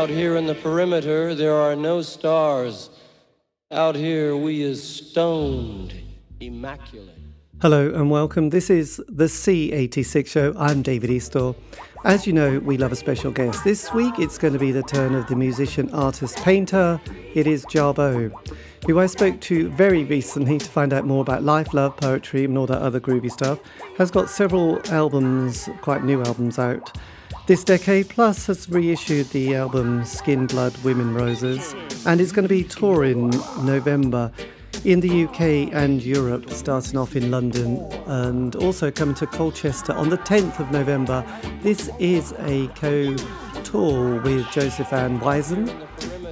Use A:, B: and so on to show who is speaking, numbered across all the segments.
A: Out here in the perimeter, there are no stars. Out here, we is stoned, immaculate.
B: Hello and welcome. This is the C86 show. I'm David Eastaugh. As you know, we love a special guest. This week it's going to be the turn of the musician, artist, painter. It is Jarboe, who I spoke to very recently to find out more about life, love, poetry, and all that other groovy stuff. Has got several albums, quite new albums out this decade, plus has reissued the album Skin, Blood, Women, Roses, and is going to be touring November in the UK and Europe, starting off in London and also coming to Colchester on the 10th of November. This is a co tour with Jozef van Wissem,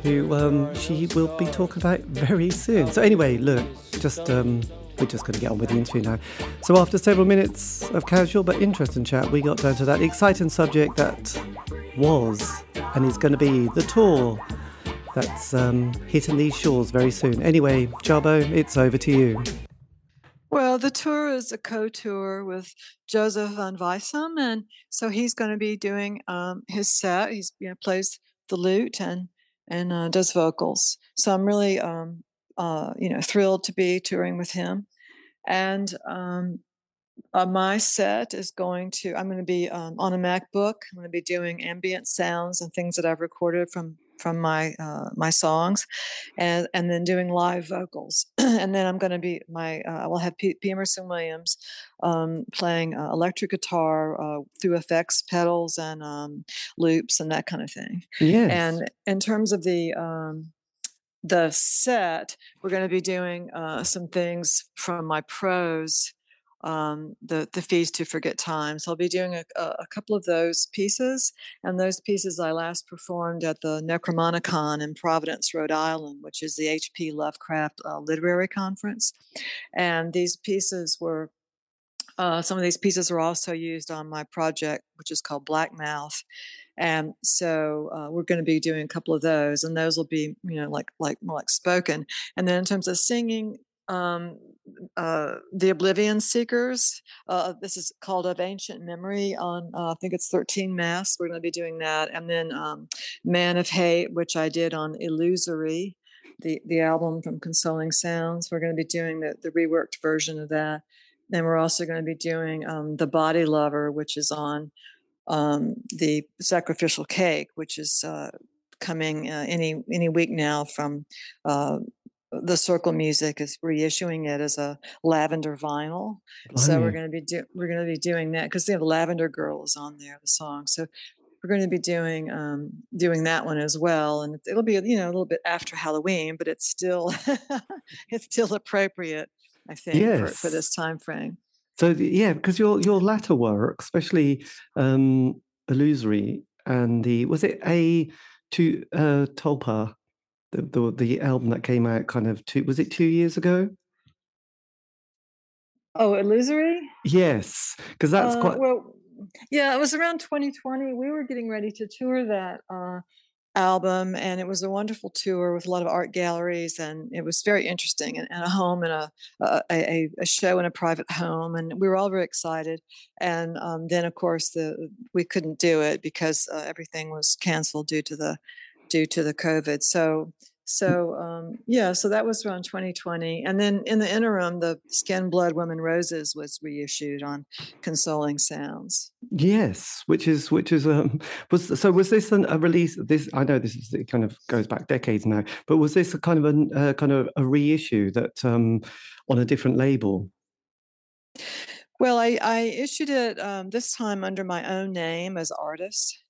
B: who um, she will be talking about very soon. So, anyway, look, just. Um, we're just going to get on with the interview now. So, after several minutes of casual but interesting chat, we got down to that exciting subject that was and is going to be the tour that's um, hitting these shores very soon. Anyway, Jarboe, it's over to you.
C: Well, the tour is a co-tour with Jozef van Wissem, and so he's going to be doing um, his set. He you know plays the lute and and uh, does vocals. So I'm really um, uh, you know thrilled to be touring with him, and um, uh, my set is going to i'm going to be um, on a macbook i'm going to be doing ambient sounds and things that i've recorded from from my uh, my songs, and and then doing live vocals. and then I'm going to be my uh, I will have P. P. Emerson Williams um, playing uh, electric guitar uh, through effects pedals and um, loops and that kind of thing.
B: Yes.
C: And in terms of the um, the set, we're going to be doing uh, some things from my prose um, the the feast to forget time. So I'll be doing a, a, couple of those pieces, and those pieces I last performed at the NecronomiCon in Providence, Rhode Island, which is the H.P. Lovecraft uh, Literary Conference. And these pieces were uh, some of these pieces are also used on my project, which is called Black Mouth. And so uh, we're going to be doing a couple of those, and those will be, you know, like like more like spoken. And then in terms of singing, um, uh, the Oblivion Seekers. Uh, this is called Of Ancient Memory on, uh, I think it's 13 Masks. We're going to be doing that. And then um, Man of Hate, which I did on Illusory, the, the album from Consoling Sounds. We're going to be doing the, the reworked version of that. Then we're also going to be doing um, The Body Lover, which is on um, the Sacrificial Cake, which is uh, coming uh, any any week now from uh, the circle music is reissuing it as a lavender vinyl. So we're going to be do, we're going to be doing that because they have lavender girl is on there the song. So we're going to be doing um, doing that one as well and it'll be you know a little bit after halloween but it's still it's still appropriate i think yes. for, for this time frame
B: so yeah because your your latter work especially um illusory and the was it a to uh tulpa the, the the album that came out kind of two was it two years ago?
C: Oh, illusory.
B: Yes, because that's uh, quite
C: well. Yeah, it was around 2020. We were getting ready to tour that uh, album, and it was a wonderful tour with a lot of art galleries, and it was very interesting. And, and a home and a, a, a show in a private home, and we were all very excited. And um, then, of course, the we couldn't do it because uh, everything was canceled due to the due to the COVID. So, so um, yeah, so that was around 2020, and then in the interim, the Skin, Blood, Women, Roses was reissued on Consoling Sounds.
B: Yes, which is which is um was so was this an, a release? This I know this is it kind of goes back decades now, but was this a kind of a uh, kind of a reissue that um on a different label?
C: Well, I, I issued it um, this time under my own name as artist.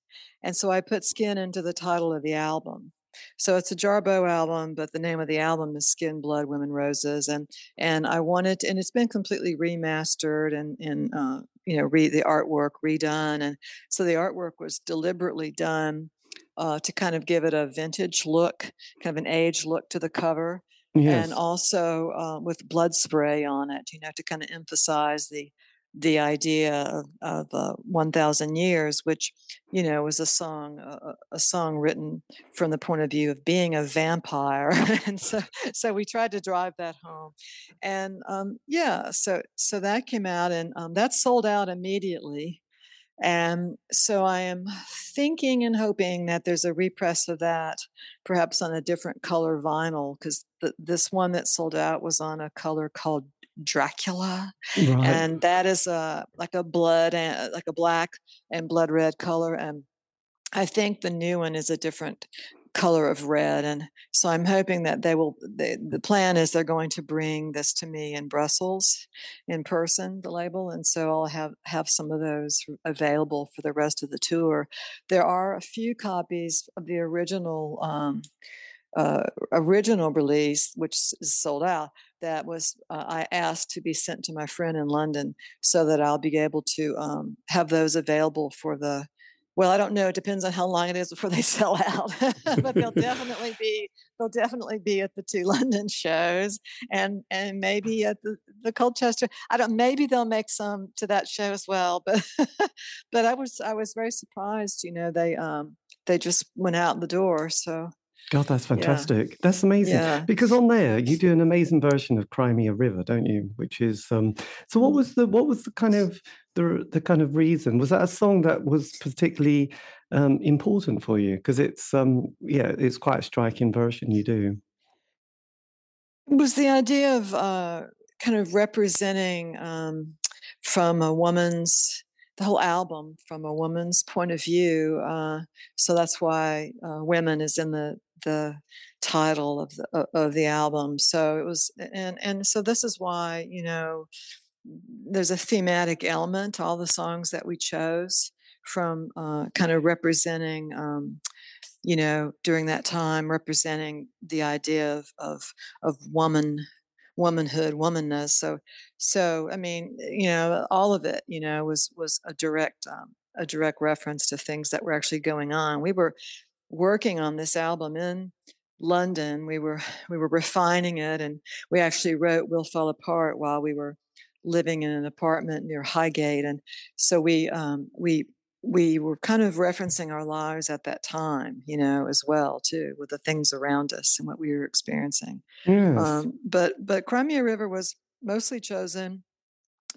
C: And so I put skin into the title of the album. So it's a Jarboe album, but the name of the album is Skin, Blood, Women, Roses, and and I wanted, and it's been completely remastered and and uh, you know re, the artwork redone, and so the artwork was deliberately done uh, to kind of give it a vintage look, kind of an age look to the cover, yes. and also uh, with blood spray on it, you know, to kind of emphasize the the idea of, uh, 1000 years which you know was a song uh, a song written from the point of view of being a vampire. And so so we tried to drive that home. And um, yeah so so that came out and um, that sold out immediately. And so I am thinking and hoping that there's a repress of that, perhaps on a different color vinyl, because this one that sold out was on a color called Dracula,
B: Right.
C: and that is a like a blood and like a black and blood red color. And I think the new one is a different color of red. And so I'm hoping that they will, they, the plan is they're going to bring this to me in Brussels in person, the label. And so I'll have, have some of those available for the rest of the tour. There are a few copies of the original, um, uh, original release, which is sold out, that was uh, I asked to be sent to my friend in London so that I'll be able to um, have those available for the well, I don't know. It depends on how long it is before they sell out, but they'll definitely be they'll definitely be at the two London shows and and maybe at the the Colchester. I don't. Maybe they'll make some to that show as well. But but I was I was very surprised. You know, they um they just went out the door. So
B: God, that's
C: yeah,
B: fantastic. That's amazing.
C: yeah.
B: Because on there you do an amazing version of Cry Me a River, don't you? Which is um so what was the what was the kind of the the kind of reason? Was that a song that was particularly um important for you? Because it's um yeah, it's quite a striking version you do.
C: It was the idea of uh, kind of representing um, from a woman's the whole album from a woman's point of view. Uh, so that's why uh, "Women" is in the the title of the of the album. So it was, and and so this is why you know there's a thematic element all the songs that we chose from uh, kind of representing. Um, you know, during that time, representing the idea of of of woman, womanhood, womanness. So, so I mean, you know, all of it, you know, was was a direct um, a direct reference to things that were actually going on. We were working on this album in London. We were we were refining it, and we actually wrote "We'll Fall Apart" while we were living in an apartment near Highgate, and so we um, we we were kind of referencing our lives at that time, you know, as well too, with the things around us and what we were experiencing.
B: Yes.
C: Um, but but Cry Me a River was mostly chosen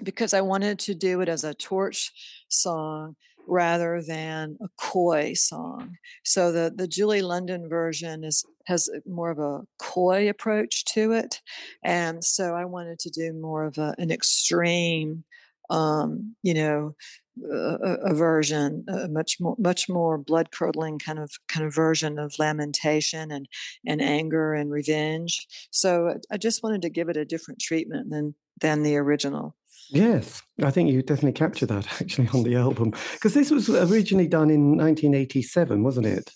C: because I wanted to do it as a torch song rather than a coy song. So the the Julie London version is has more of a coy approach to it, and so I wanted to do more of a, an extreme, um, you know, a, a version, a much more much more blood curdling kind of kind of version of lamentation and and anger and revenge. So I just wanted to give it a different treatment than than the original.
B: Yes, I think you definitely captured that actually on the album because this was originally done in 1987, wasn't it?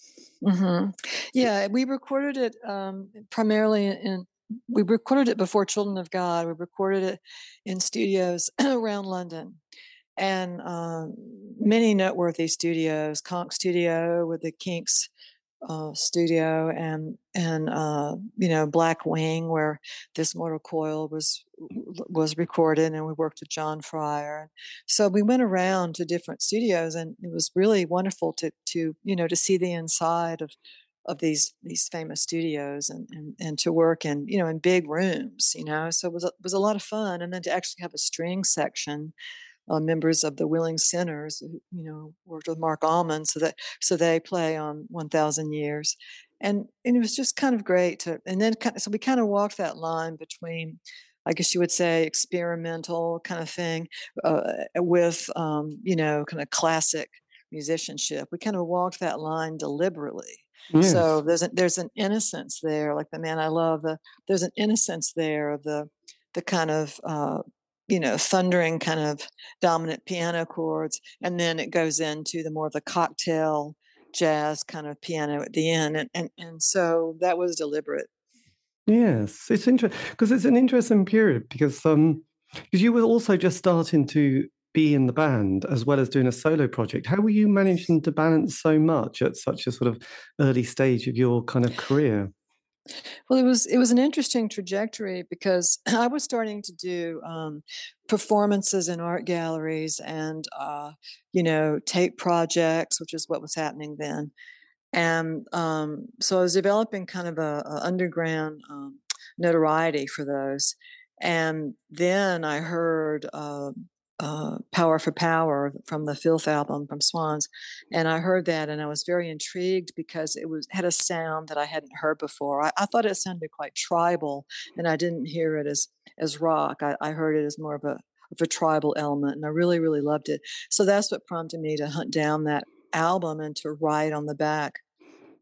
C: hmm Yeah, we recorded it um, primarily in. We recorded it before Children of God. We recorded it in studios around London, and um, many noteworthy studios. Konk Studio with the Kinks uh, studio, and and uh, you know Blackwing, where this Mortal Coil was was recorded, and we worked with John Fryer. So we went around to different studios, and it was really wonderful to to you know to see the inside of of these these famous studios and, and and to work in you know in big rooms you know so it was a, was a lot of fun and then to actually have a string section uh, members of the willing sinners who you know worked with Marc Almond so that so they play on 1000 years. And and it was just kind of great to and then kind of, so we kind of walked that line between i guess you would say experimental kind of thing uh, with um, you know kind of classic musicianship. We kind of walked that line deliberately. So there's a, there's an innocence there like the man i love the there's an innocence there of the the kind of uh, you know thundering kind of dominant piano chords and then it goes into the more of the cocktail jazz kind of piano at the end and and, and so that was deliberate
B: Yes, it's interesting because it's an interesting period because um because you were also just starting to be in the band as well as doing a solo project. How were you managing to balance so much at such a sort of early stage of your kind of career?
C: Well it was it was an interesting trajectory because i was starting to do um, performances in art galleries and uh, you know tape projects which is what was happening then and um, so I was developing kind of a, a underground um, notoriety for those. And then I heard uh, uh, Power for Power from the Filth album from Swans, and I heard that and I was very intrigued because it was had a sound that I hadn't heard before. I, I thought it sounded quite tribal, and I didn't hear it as as rock. I, I heard it as more of a of a tribal element, and I really really loved it. So that's what prompted me to hunt down that album and to write on the back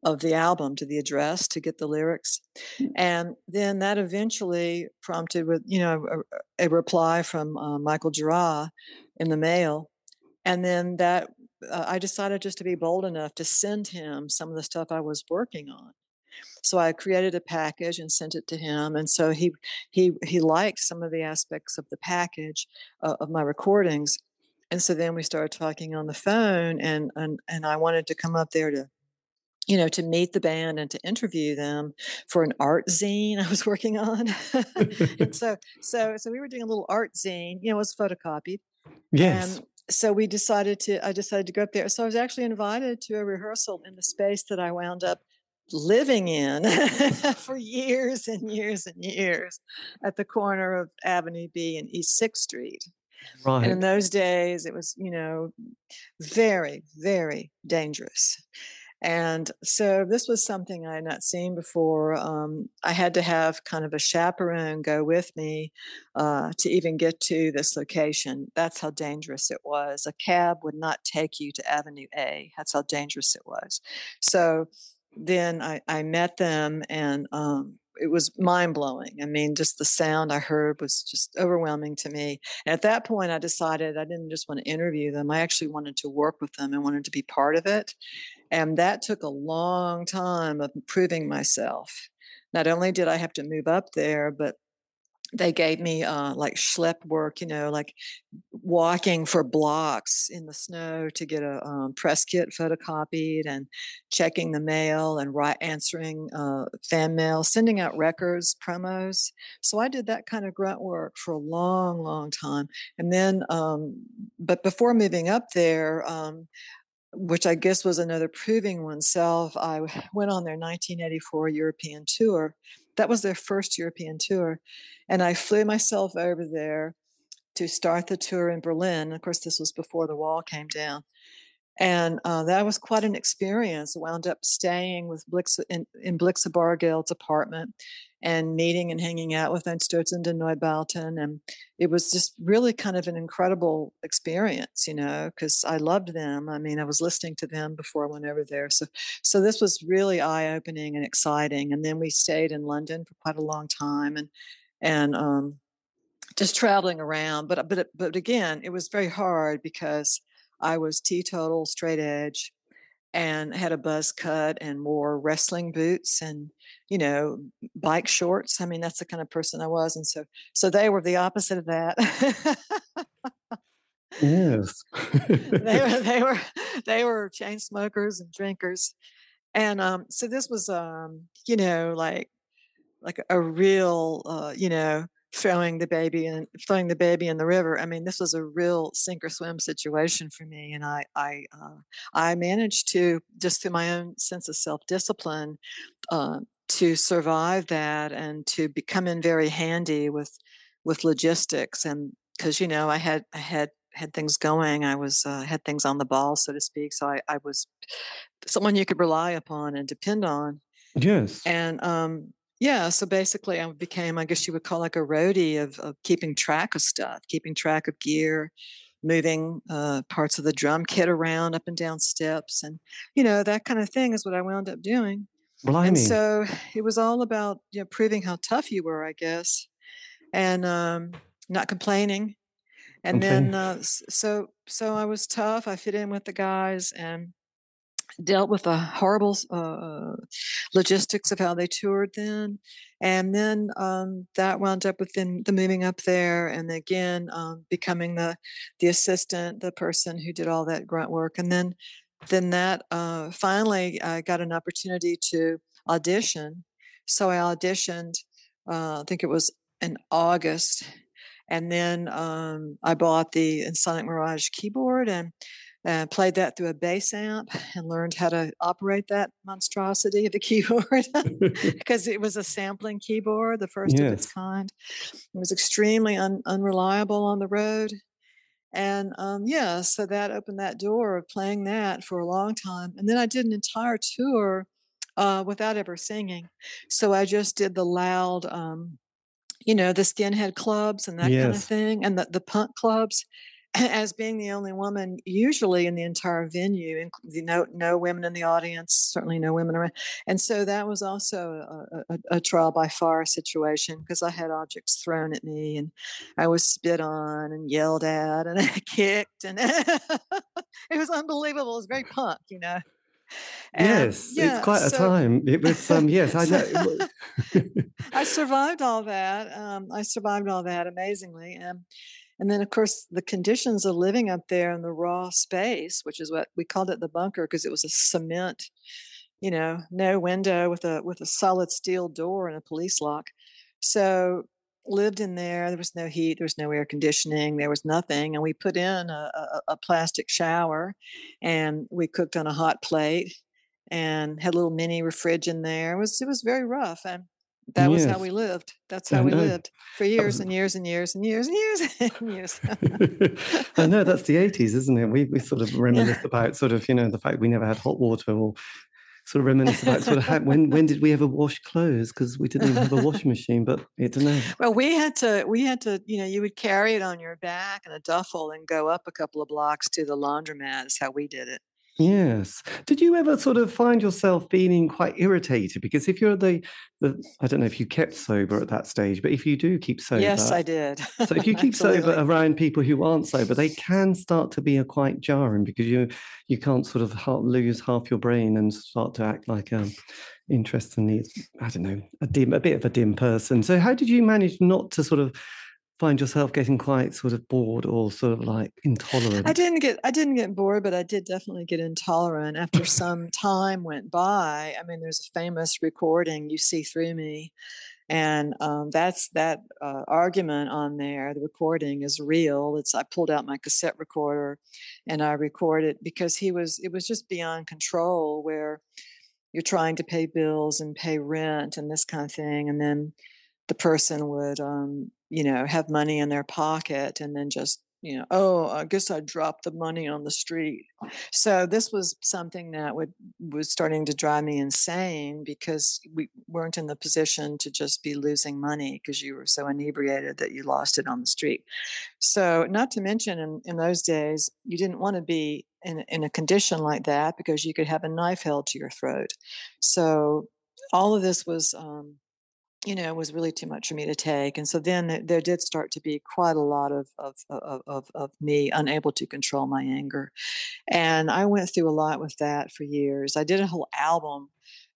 C: of the album to the address to get the lyrics mm. and then that eventually prompted with you know a, a reply from uh, michael Gira in the mail and then that uh, i decided just to be bold enough to send him some of the stuff i was working on so i created a package and sent it to him and so he he he liked some of the aspects of the package uh, of my recordings and so then we started talking on the phone and and and i wanted to come up there to you know, to meet the band and to interview them for an art zine I was working on. and so, so, so we were doing a little art zine. You know, it was photocopied.
B: Yes.
C: And so we decided to. I decided to go up there. So I was actually invited to a rehearsal in the space that I wound up living in for years and years and years at the corner of Avenue B and East Sixth Street.
B: Right.
C: And in those days, it was, you know, very, very dangerous. And so this was something I had not seen before. Um, I had to have kind of a chaperone go with me uh, to even get to this location. That's how dangerous it was. A cab would not take you to Avenue A. That's how dangerous it was. So then I, I met them and um, it was mind blowing. I mean, just the sound I heard was just overwhelming to me. And at that point, I decided I didn't just want to interview them, I actually wanted to work with them and wanted to be part of it. And that took a long time of proving myself. Not only did I have to move up there, but they gave me uh, like schlep work, you know, like walking for blocks in the snow to get a um, press kit photocopied and checking the mail and answering uh, fan mail, sending out records, promos. So I did that kind of grunt work for a long, long time. And then, um, but before moving up there, um, which I guess was another proving oneself. I went on their 1984 European tour. That was their first European tour. And I flew myself over there to start the tour in Berlin. Of course, this was before the wall came down. And uh, that was quite an experience. I wound up staying with Blix in, in Blixa Bargeld's apartment and meeting and hanging out with Einstürzende Neubauten. And it was just really kind of an incredible experience, you know, because I loved them. I mean, I was listening to them before I went over there. So, so this was really eye opening and exciting. And then we stayed in London for quite a long time and, and, um, just traveling around. But, but, but again, it was very hard because I was teetotal, straight edge, and had a buzz cut and wore wrestling boots and you know bike shorts. I mean, that's the kind of person I was, and so so they were the opposite of that.
B: yes,
C: they were they were they were chain smokers and drinkers, and um, so this was um, you know like like a real uh, you know throwing the baby and throwing the baby in the river. I mean, this was a real sink or swim situation for me, and I I uh, I managed to just through my own sense of self discipline uh, to survive that and to become in very handy with with logistics and because you know I had I had had things going. I was uh, had things on the ball, so to speak. So I, I was someone you could rely upon and depend on.
B: Yes.
C: And um, yeah, so basically, I became, I guess you would call like a roadie of, of keeping track of stuff, keeping track of gear, moving uh, parts of the drum kit around up and down steps, and you know that kind of thing is what I wound up doing.
B: Blimey.
C: And so it was all about you know proving how tough you were, I guess, and um, not complaining. And okay. then uh, so so I was tough. I fit in with the guys, and dealt with the horrible uh, logistics of how they toured then. And then um, that wound up with them, the moving up there and again um, becoming the, the assistant, the person who did all that grunt work. And then, then that uh, finally I got an opportunity to audition. So I auditioned, uh, I think it was in August. And then um, I bought the Ensoniq Mirage keyboard and and played that through a bass amp and learned how to operate that monstrosity of a keyboard because it was a sampling keyboard, the first yes. of its kind. It was extremely un- unreliable on the road. and um, yeah, so that opened that door of playing that for a long time. And then I did an entire tour uh, without ever singing. So I just did the loud, um, you know, the skinhead clubs and that yes. kind of thing, and the, the punk clubs. As being the only woman usually in the entire venue and no no women in the audience certainly no women around and so that was also a, a, a trial by fire situation because i had objects thrown at me and i was spit on and yelled at and kicked and it was unbelievable it was very punk you know
B: and, yes, yeah, it's quite so, a time. It was um yes, I know.
C: I survived all that. Um, I survived all that amazingly. And and then, of course, the conditions of living up there in the raw space, which is what we called it the bunker because it was a cement, you know, no window with a with a solid steel door and a police lock. So lived in there. There was no heat. There was no air conditioning. There was nothing. And we put in a, a, a plastic shower, and we cooked on a hot plate, and had a little mini fridge in there. It was it was very rough. And that was how we lived. That's how we lived for years and years and years and years and years and years.
B: I know that's the 80s, isn't it? We, we sort of reminisce yeah. about sort of, you know, the fact we never had hot water or sort of reminisce about sort of how, when when did we ever wash clothes because we didn't even have a washing machine but I don't know.
C: Well, we had to we had to you know you would carry it on your back in a duffel and go up a couple of blocks to the laundromat. Is how we did it.
B: Yes. Did you ever sort of find yourself feeling quite irritated? Because if you're the, the I don't know if you kept sober at that stage, but if you do keep sober.
C: Yes, I did.
B: so if you keep sober around people who aren't sober, they can start to be a quite jarring because you you can't sort of lose half your brain and start to act like a interestingly, I don't know, a dim, a bit of a dim person. So how did you manage not to sort of find yourself getting quite sort of bored or sort of like intolerant?
C: I didn't get I didn't get bored, but I did definitely get intolerant after some time went by. I mean, there's a famous recording, "You See Through Me," and um, that's that uh, argument on there. The recording is real. It's I pulled out my cassette recorder and I recorded because he was it was just beyond control where you're trying to pay bills and pay rent and this kind of thing, and then the person would um, you know, have money in their pocket and then just, you know, oh, I guess I dropped the money on the street. So this was something that would was starting to drive me insane because we weren't in the position to just be losing money because you were so inebriated that you lost it on the street. So not to mention in, in those days, you didn't want to be in, in a condition like that because you could have a knife held to your throat. So all of this was um, you know, was really too much for me to take. And so then there did start to be quite a lot of, of, of, of, of me unable to control my anger. And I went through a lot with that for years. I did a whole album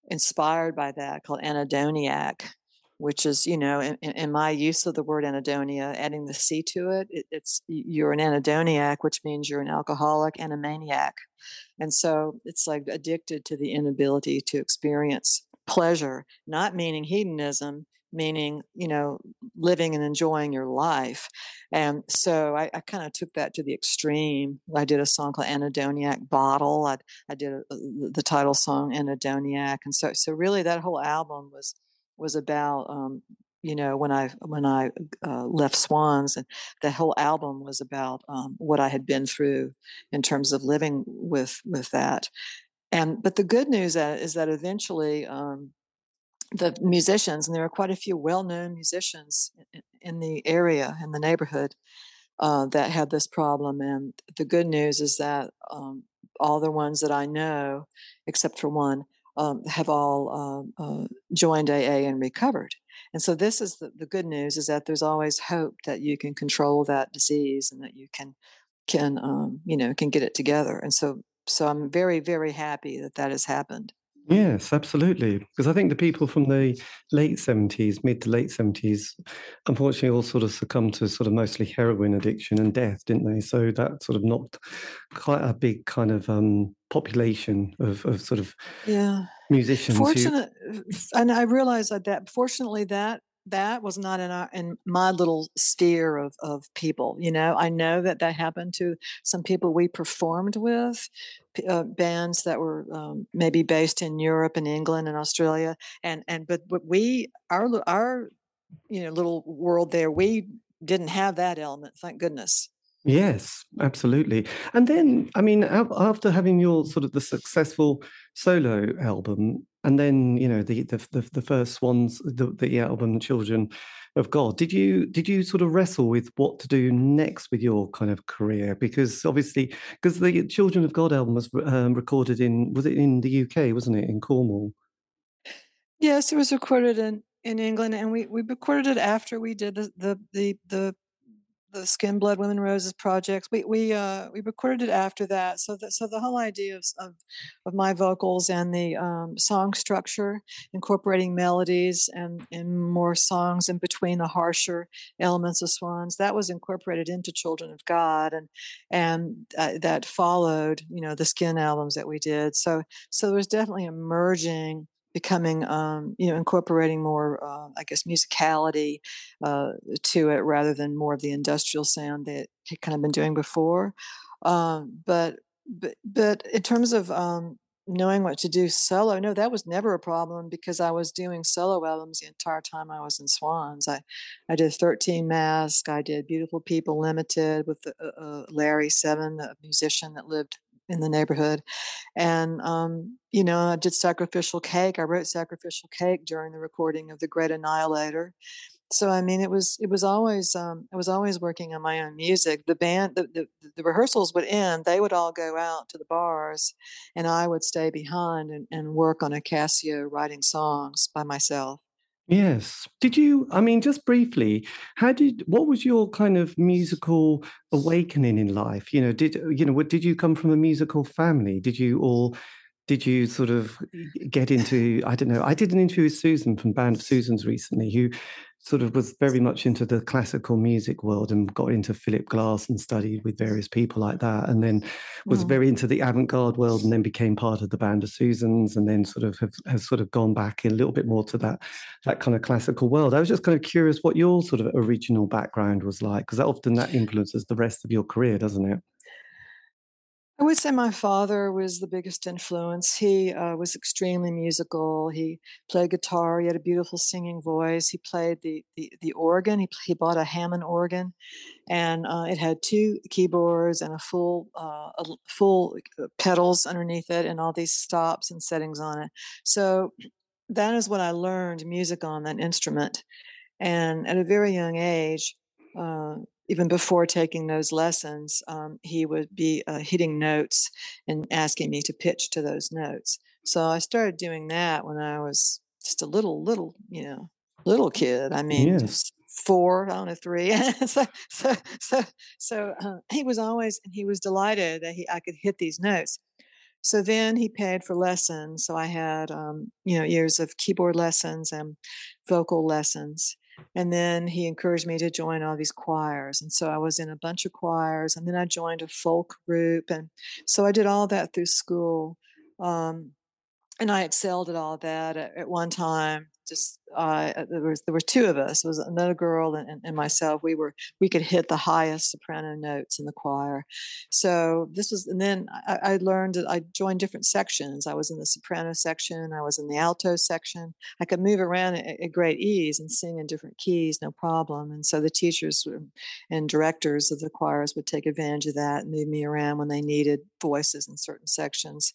C: inspired by that called Anhedoniac, which is, you know, in, in, my use of the word anhedonia, adding the C to it, it, it's you're an anhedoniac, which means you're an alcoholic and a maniac. And so it's like addicted to the inability to experience pleasure, not meaning hedonism, meaning, you know, living and enjoying your life. And so I, I kind of took that to the extreme. I did a song called Anhedoniac Bottle. I, I did a, the title song Anhedoniac. And so, so really that whole album was, was about, um, you know, when I, when I uh, left Swans and the whole album was about um, what I had been through in terms of living with, with that and but the good news is that eventually um, the musicians and there are quite a few well-known musicians in, in the area in the neighborhood uh, that had this problem. And the good news is that um, all the ones that i know except for one um, have all uh, uh, joined aa and recovered. And so this is the, the good news is that there's always hope that you can control that disease and that you can can um, you know can get it together. And so so I'm very, very happy that that has happened.
B: Yes, absolutely. Because I think the people from the late 70s, mid to late 70s, unfortunately all sort of succumbed to sort of mostly heroin addiction and death, didn't they? So that sort of knocked quite a big kind of um, population of, of sort of
C: yeah
B: musicians.
C: Fortunate, who... and I realized that fortunately that that was not in our in my little sphere of of people you know i know that that happened to some people we performed with uh, bands that were um, maybe based in europe and england and australia and and but we our our you know little world there we didn't have that element thank goodness
B: Yes, absolutely. And then, I mean, after having your sort of the successful solo album, and then you know the the the, the first ones, the, the album "Children of God," did you did you sort of wrestle with what to do next with your kind of career? Because obviously, because the "Children of God" album was um, recorded in was it in the UK, wasn't it, in Cornwall?
C: Yes, it was recorded in in England, and we we recorded it after we did the the the, the the Skin Blood Women Roses projects. We we uh, we recorded it after that. So that so the whole idea of of, of my vocals and the um, song structure, incorporating melodies and and more songs in between the harsher elements of Swans, that was incorporated into Children of God, and and uh, that followed you know the Skin albums that we did. So so there was definitely a merging becoming um, you know incorporating more uh, i guess musicality uh, to it rather than more of the industrial sound that had kind of been doing before. Um, but but but in terms of um, knowing what to do solo no that was never a problem because i was doing solo albums the entire time i was in swans. I i did 13 mask i did beautiful people limited with uh, uh, larry seven a musician that lived in the neighborhood. And, um, you know, I did Sacrificial Cake. I wrote Sacrificial Cake during the recording of The Great Annihilator. So I mean, it was it was always um, I was always working on my own music. The band, the, the, the rehearsals would end. They would all go out to the bars, and I would stay behind and, and work on a Casio, writing songs by myself.
B: Yes. Did you, I mean, just briefly, how did, what was your kind of musical awakening in life? You know, did, you know, did you come from a musical family? Did you, all, did you sort of eh, get into, I don't know, I did an interview with Susan from Band of Susans recently, who sort of was very much into the classical music world and got into Philip Glass and studied with various people like that. And then was mm. very into the avant-garde world and then became part of the band of Susans and then sort of have, have sort of gone back a little bit more to that that kind of classical world. I was just kind of curious what your sort of original background was like, because often that influences the rest of your career, doesn't it?
C: I would say my father was the biggest influence. He uh, was extremely musical. He played guitar. He had a beautiful singing voice. He played the the, the organ. He, he bought a Hammond organ, and uh, it had two keyboards and a full uh, a full uh, pedals underneath it, and all these stops and settings on it. So that is what I learned music on that instrument. And at a very young age, uh, even before taking those lessons, um, he would be uh, hitting notes and asking me to pitch to those notes. So I started doing that when I was just a little, little, you know, little kid. I mean, yes. just four, I don't know, three. so, so, so, so uh, he was always, and he was delighted that he I could hit these notes. So then he paid for lessons. So I had, um, you know, years of keyboard lessons and vocal lessons and then he encouraged me to join all these choirs and so i was in a bunch of choirs and then i joined a folk group and so i did all that through school um, and I excelled at all that at, at one time. Just uh, there was there were two of us. It was another girl and, and, myself. We were we could hit the highest soprano notes in the choir. So this was, and then I, I learned I joined different sections. I was in the soprano section. I was in the alto section. I could move around at, at great ease and sing in different keys, no problem. And so the teachers and directors of the choirs would take advantage of that and move me around when they needed voices in certain sections.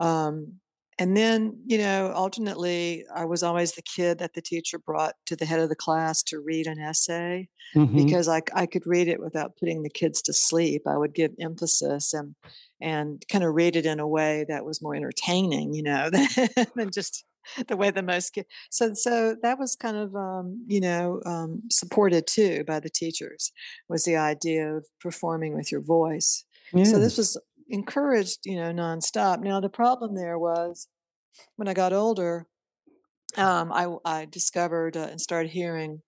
C: Um, and then you know alternately i was always the kid that the teacher brought to the head of the class to read an essay mm-hmm. because I, I could read it without putting the kids to sleep i would give emphasis and and kind of read it in a way that was more entertaining you know than just the way the most kids so so that was kind of um, you know um, supported too by the teachers was the idea of performing with your voice yes. so this was encouraged, you know, nonstop. Now the problem there was when I got older, um, I, I discovered uh, and started hearing,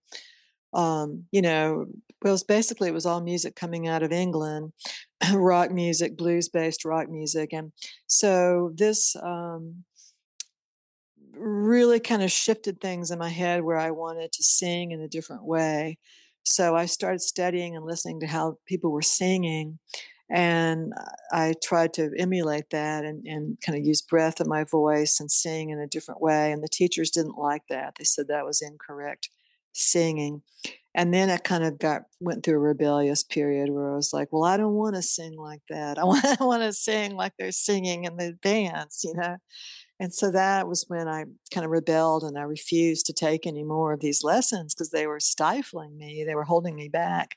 C: um, you know, well, it was basically it was all music coming out of England, rock music, blues based rock music, and so this um, really kind of shifted things in my head where I wanted to sing in a different way. So I started studying and listening to how people were singing and I tried to emulate that and, and kind of use breath in my voice and sing in a different way. And the teachers didn't like that. They said that was incorrect singing. and then I kind of got went through a rebellious period where I was like, well, I don't want to sing like that. I want, I want to sing like they're singing in the dance, you know. And so that was when I kind of rebelled and I refused to take any more of these lessons because they were stifling me. They were holding me back.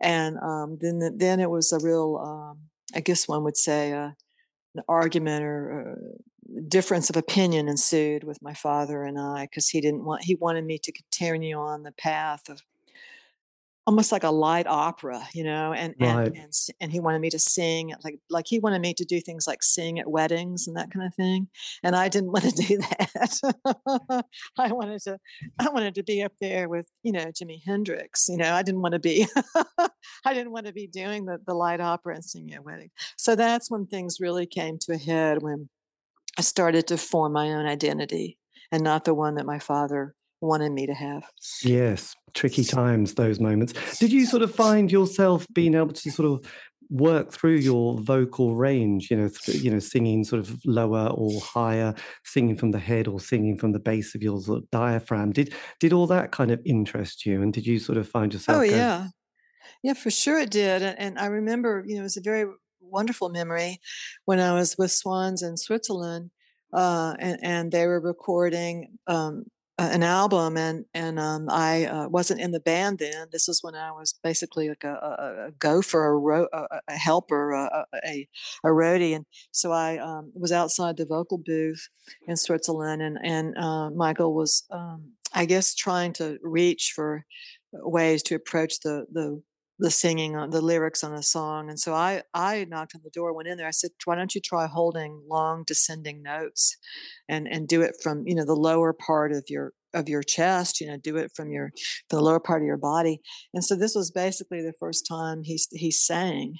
C: And um, then, then it was a real, um, I guess one would say, uh, an argument or uh, difference of opinion ensued with my father and I because he didn't want he wanted me to continue on the path of almost like a light opera, you know, and
B: Right.
C: and and and he wanted me to sing like like he wanted me to do things like sing at weddings and that kind of thing, and I didn't want to do that. I wanted to I wanted to be up there with you know Jimi Hendrix. You know, I didn't want to be I didn't want to be doing the the light opera and singing at weddings. So that's when things really came to a head when I started to form my own identity and not the one that my father wanted me to have.
B: Yes, tricky times, those moments. Did you sort of find yourself being able to sort of work through your vocal range, you know, th- you know, singing sort of lower or higher, singing from the head or singing from the base of your sort of diaphragm? Did did all that kind of interest you? And did you sort of find
C: Oh
B: yourself go,
C: yeah. Yeah, for sure it did. And, and I remember, you know, it was a very wonderful memory when I was with Swans in Switzerland, uh, and, and they were recording um, a- an album, and and um, I uh, wasn't in the band then. This was when I was basically like a, a, a gopher, a, ro- a, a helper, a a roadie, and so I um, was outside the vocal booth in Switzerland, and and uh, Michael was, um, I guess, trying to reach for ways to approach the the the singing on the lyrics on a song and so i i knocked on the door went in there i said why don't you try holding long descending notes and and do it from you know the lower part of your of your chest you know do it from your the lower part of your body. And so this was basically the first time he he sang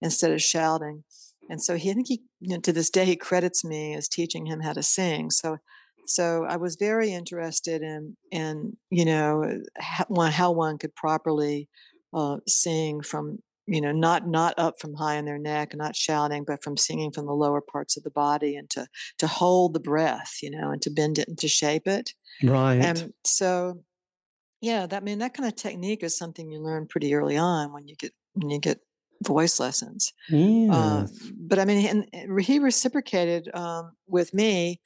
C: instead of shouting. And so he I think he you know, to this day he credits me as teaching him how to sing. So so I was very interested in in you know how how one could properly uh, sing from you know not not up from high in their neck not shouting but from singing from the lower parts of the body and to to hold the breath you know and to bend it and to shape it.
B: Right?
C: and so yeah that I mean that kind of technique is something you learn pretty early on when you get when you get voice lessons. Uh, but I mean, and he reciprocated um, with me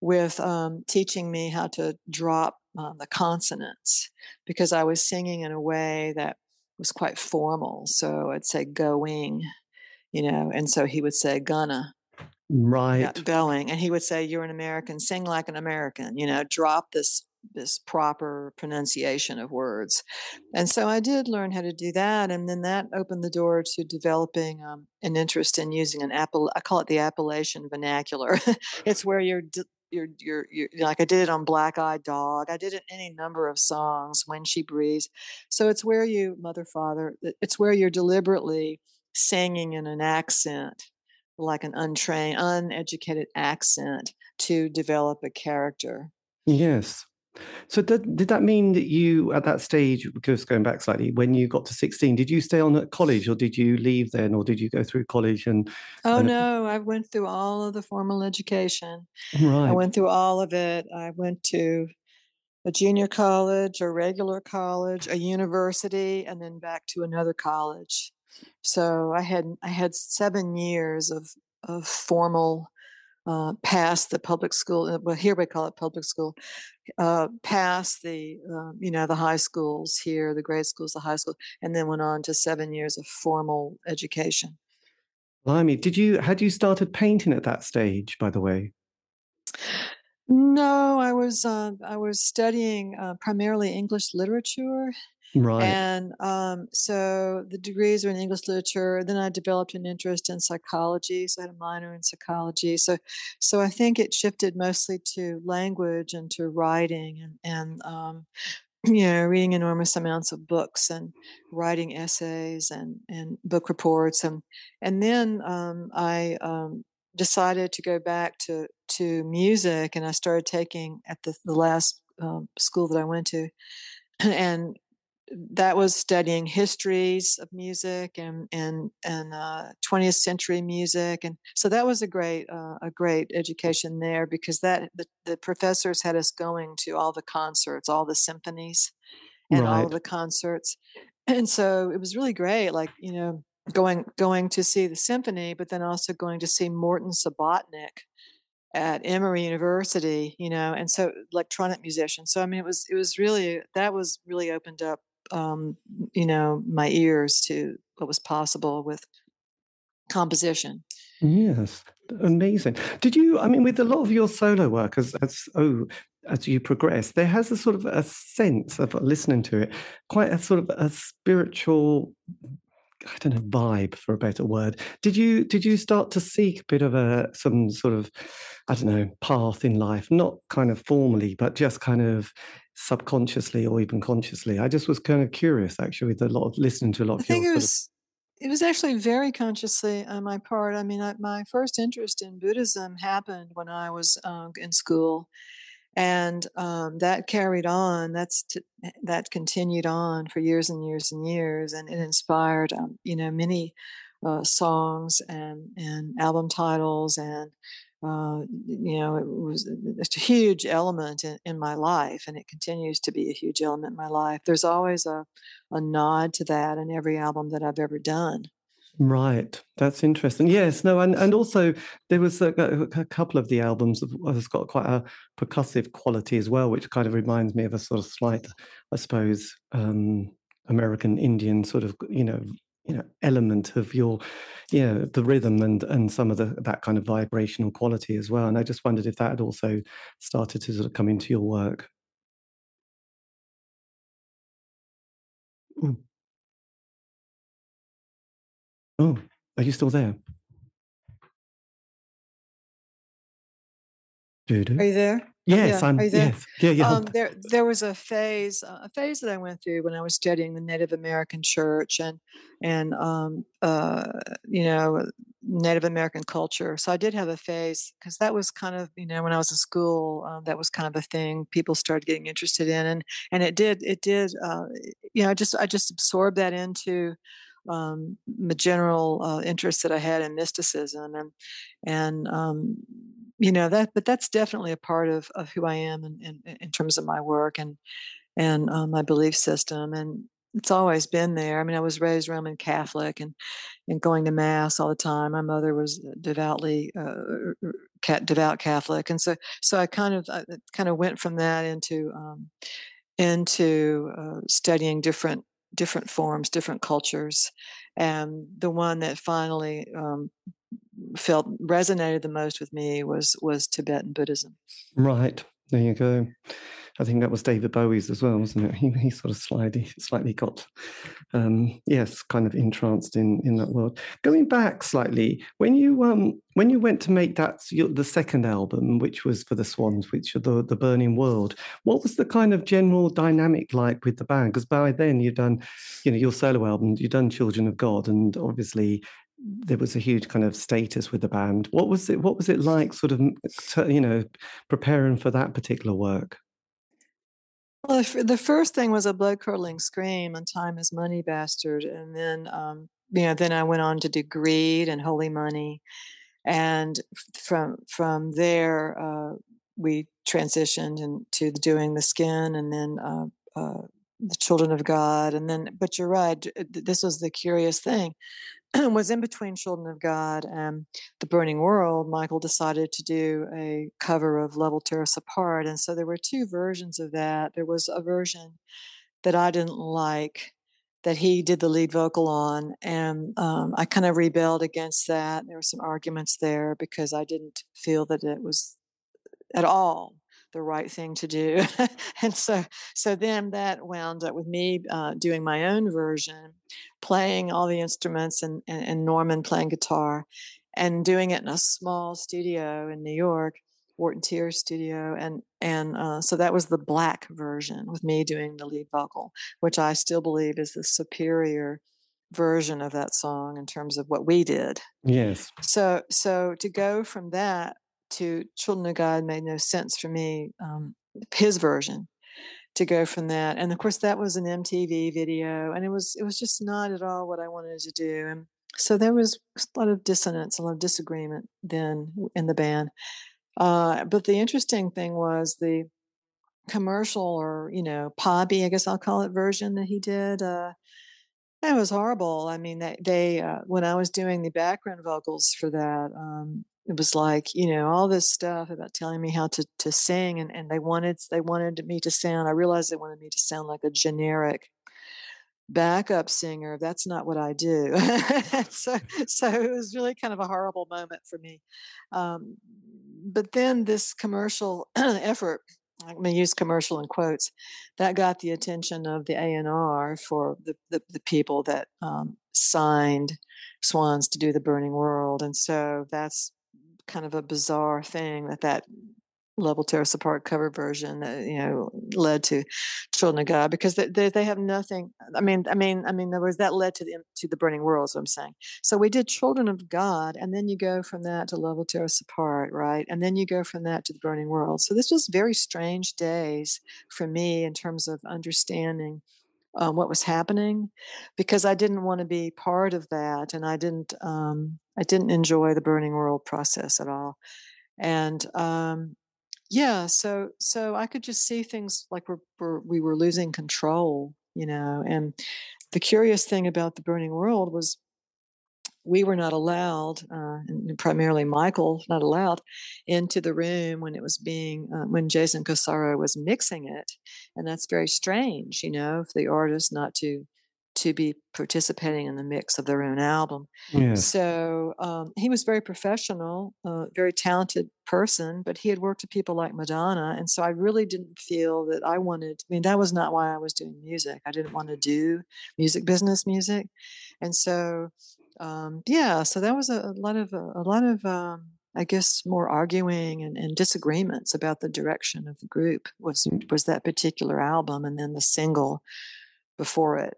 C: with um, teaching me how to drop um, the consonants because I was singing in a way that was quite formal. So I'd say going, you know, and so he would say gonna,
B: Right.
C: going, and he would say you're an American, sing like an American, you know, drop this this proper pronunciation of words. And so I did learn how to do that, and then that opened the door to developing um, an interest in using an apple. I call it the Appalachian vernacular. it's where you're. d- You're, you're, you're like I did it on Black Eyed Dog. I did it any number of songs. When She Breathes, so it's where you, Mother, Father. It's where you're deliberately singing in an accent, like an untrained, uneducated accent, to develop a character.
B: Yes. So did, did that mean that you, at that stage, just going back slightly, when you got to 16, did you stay on at college or did you leave then or did you go through college and,
C: Oh
B: and uh,
C: no, I went through all of the formal education.
B: Right.
C: I went through all of it. I went to a junior college, a regular college, a university, and then back to another college. So I had I had seven years of of formal uh, past the public school. uh, Well, here we call it public school. Uh, past the um, you know the high schools here, the grade schools, the high school, and then went on to seven years of formal education.
B: blimey, did you, had you started painting at that stage, by the way?
C: No, I was uh, I was studying uh, primarily English literature,
B: Right.
C: and um, so the degrees are in English literature. Then I developed an interest in psychology, so I had a minor in psychology. So, so I think it shifted mostly to language and to writing, and and um, you know, reading enormous amounts of books and writing essays and and book reports, and and then um, I um, decided to go back to to music, and I started taking at the the last um, school that I went to, and that was studying histories of music and and and uh, 20th century music, and so that was a great uh, a great education there because that the, the professors had us going to all the concerts, all the symphonies, and right. all the concerts. And so it was really great, like, you know, going going to see the symphony, but then also going to see Morton Subotnick at Emory University, you know, and so electronic musician. So I mean, it was it was really that was really opened up, um, you know, my ears to what was possible with composition.
B: Yes, amazing. Did you? I mean, with a lot of your solo work, as as oh, as you progress, there has a sort of a sense of listening to it, quite a sort of a spiritual I don't know vibe for a better word. Did you did you start to seek a bit of a some sort of I don't know path in life, not kind of formally, but just kind of subconsciously or even consciously? I just was kind of curious actually with a lot of listening to a lot. I
C: think it was of... it was actually very consciously on my part. I mean, I, my first interest in Buddhism happened when I was uh, in school and um, that carried on that's t- that continued on for years and years and years and it inspired um, you know many uh, songs and and album titles and uh, you know it was a huge element in, in my life and it continues to be a huge element in my life. There's always a, a nod to that in every album that i've ever done.
B: Right, that's interesting. Yes, no, and, and also there was a, a couple of the albums has got quite a percussive quality as well, which kind of reminds me of a sort of slight, I suppose, um, American Indian sort of you know you know element of your you know the rhythm and and some of the that kind of vibrational quality as well. And I just wondered if that had also started to sort of come into your work. Ooh. Oh, are you still there?
C: Are you there?
B: Yes,
C: Yeah,
B: I'm.
C: there?
B: Yes, yeah, yeah.
C: Um, there, there was a phase, a phase that I went through when I was studying the Native American church and, and um, uh, you know, Native American culture. So I did have a phase because that was kind of, you know, when I was in school, um, that was kind of a thing people started getting interested in, and and it did, it did, uh, you know, I just I just absorbed that into um, the general uh, interest that I had in mysticism and and um, you know that but that's definitely a part of, of who I am in, in, in terms of my work and and uh, my belief system and it's always been there. I mean, I was raised Roman Catholic and and going to mass all the time. My mother was devoutly uh, devout Catholic, and so so I kind of I kind of went from that into um, into uh, studying different different forms, different cultures. And the one that finally um, felt resonated the most with me was was Tibetan Buddhism.
B: Right. There you go. I think that was David Bowie's as well, wasn't it? He, he sort of slightly, slightly got, um, yes, kind of entranced in in that world. Going back slightly, when you um when you went to make that the second album, which was for the Swans, which are the the Burning World, what was the kind of general dynamic like with the band? Because by then you'd done, you know, your solo album, you'd done Children of God, and obviously there was a huge kind of status with the band. What was it? What was it like, sort of, you know, preparing for that particular work?
C: Well, the first thing was a blood curdling scream on "Time Is Money, Bastard," and then, um, you know, then I went on to do "Greed" and "Holy Money," and from from there uh, we transitioned into doing the Skin, and then uh, uh, the Children of God, and then. But you're right. This was the curious thing. was in between Children of God and The Burning World, Michael decided to do a cover of Love Will Tear Us Apart. And so there were two versions of that. There was a version that I didn't like that he did the lead vocal on. And um, I kind of rebelled against that. There were some arguments there because I didn't feel that it was at all the right thing to do. and so, so then that wound up with me uh, doing my own version, playing all the instruments and, and, and Norman playing guitar and doing it in a small studio in New York, Wharton Tier studio. And, and uh, so that was the black version with me doing the lead vocal, which I still believe is the superior version of that song in terms of what we did.
B: Yes.
C: So so to go from that to Children of God made no sense for me, um, his version to go from that. And of course that was an MTV video and it was it was just not at all what I wanted to do. And so there was a lot of dissonance, a lot of disagreement then in the band. Uh, but the interesting thing was the commercial or you know poppy, I guess I'll call it version that he did. Uh, it was horrible. I mean, they, they uh, when I was doing the background vocals for that, um, it was like you know all this stuff about telling me how to to sing, and, and they wanted they wanted me to sound. I realized they wanted me to sound like a generic backup singer. That's not what I do. so so it was really kind of a horrible moment for me. Um, but then this commercial effort I'm going to use commercial in quotes, that got the attention of the A&R for the, the, the people that um, signed Swans to do the Burning World. And so that's kind of a bizarre thing that that level us apart cover version that you know led to children of god because they, they, they have nothing i mean i mean i mean there was that led to the to the burning world so i'm saying. So we did children of god and then you go from that to level us apart right? And then you go from that to the burning world. So this was very strange days for me in terms of understanding um, what was happening because I didn't want to be part of that and I didn't um, I didn't enjoy the burning world process at all. And um, yeah so so i could just see things like we're, we're, we were losing control you know and the curious thing about the burning world was we were not allowed uh, and primarily michael not allowed into the room when it was being uh, when Jason Corsaro was mixing it and that's very strange you know for the artist not to to be participating in the mix of their own album. Yes. So um, he was very professional, uh, very talented person, but he had worked with people like Madonna. And so I really didn't feel that I wanted, I mean, that was not why I was doing music. I didn't want to do music business music. And so, um, yeah, so that was a, a lot of, a, a lot of, um, I guess more arguing and, and, disagreements about the direction of the group was mm. was that particular album and then the single before it.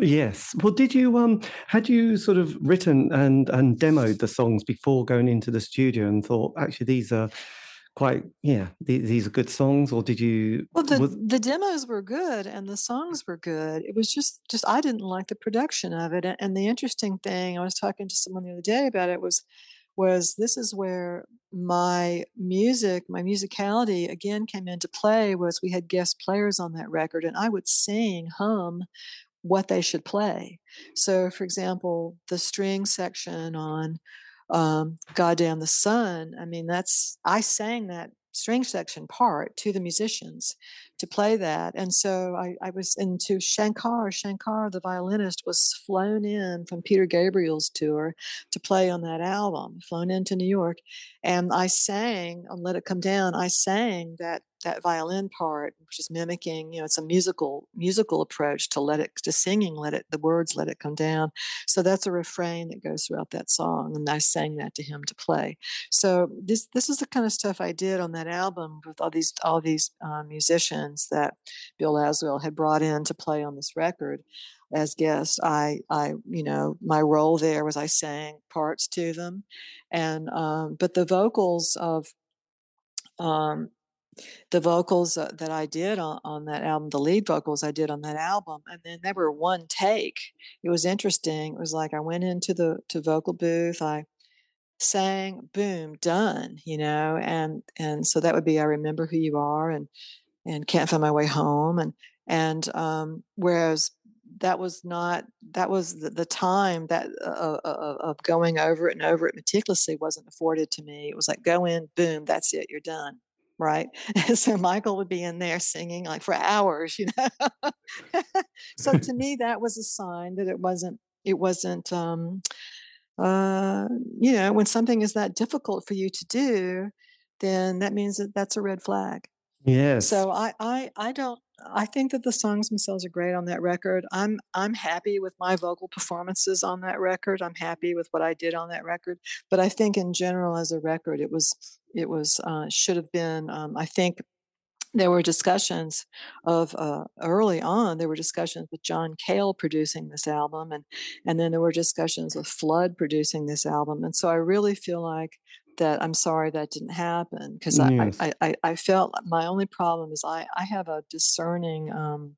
B: Yes. Well, did you um had you sort of written and and demoed the songs before going into the studio and thought actually these are quite yeah these, these are good songs or did you
C: well the, was... the demos were good and the songs were good it was just just i didn't like the production of it and the interesting thing i was talking to someone the other day about it was was this is where my music my musicality again came into play was we had guest players on that record and i would sing hum what they should play. So, for example, the string section on um, Goddamn the Sun, I mean, that's, I sang that string section part to the musicians to play that. And so I, I was into Shankar. Shankar, the violinist, was flown in from Peter Gabriel's tour to play on that album, flown into New York. And I sang on Let It Come Down, I sang that that violin part, which is mimicking, you know, it's a musical musical approach to let it to singing, let it the words let it come down. So that's a refrain that goes throughout that song, and I sang that to him to play. So this this is the kind of stuff I did on that album with all these all these uh, musicians that Bill Laswell had brought in to play on this record as guests. I, I, you know, my role there was I sang parts to them, and um, but the vocals of um, the vocals uh, that I did on, on that album, the lead vocals I did on that album, and then they were one take. It was interesting. It was like I went into the to vocal booth, I sang, boom, done, you know, and and so that would be I remember who you are and and can't find my way home and and um, whereas that was not that was the, the time that uh, uh, uh, of going over it and over it meticulously wasn't afforded to me. It was like go in, boom, that's it, you're done right? So Michael would be in there singing like for hours, you know. so to me, that was a sign that it wasn't it wasn't um, uh, you know when something is that difficult for you to do, then that means that that's a red flag.
B: Yes.
C: So I I I don't I think that the songs themselves are great on that record. I'm I'm happy with my vocal performances on that record. I'm happy with what I did on that record. But I think in general as a record it was it was uh, should have been. Um, I think there were discussions of uh, early on. There were discussions with John Cale producing this album, and and then there were discussions with Flood producing this album. And so I really feel like that I'm sorry that didn't happen because yes. I, I, I, I, felt my only problem is I, I have a discerning um,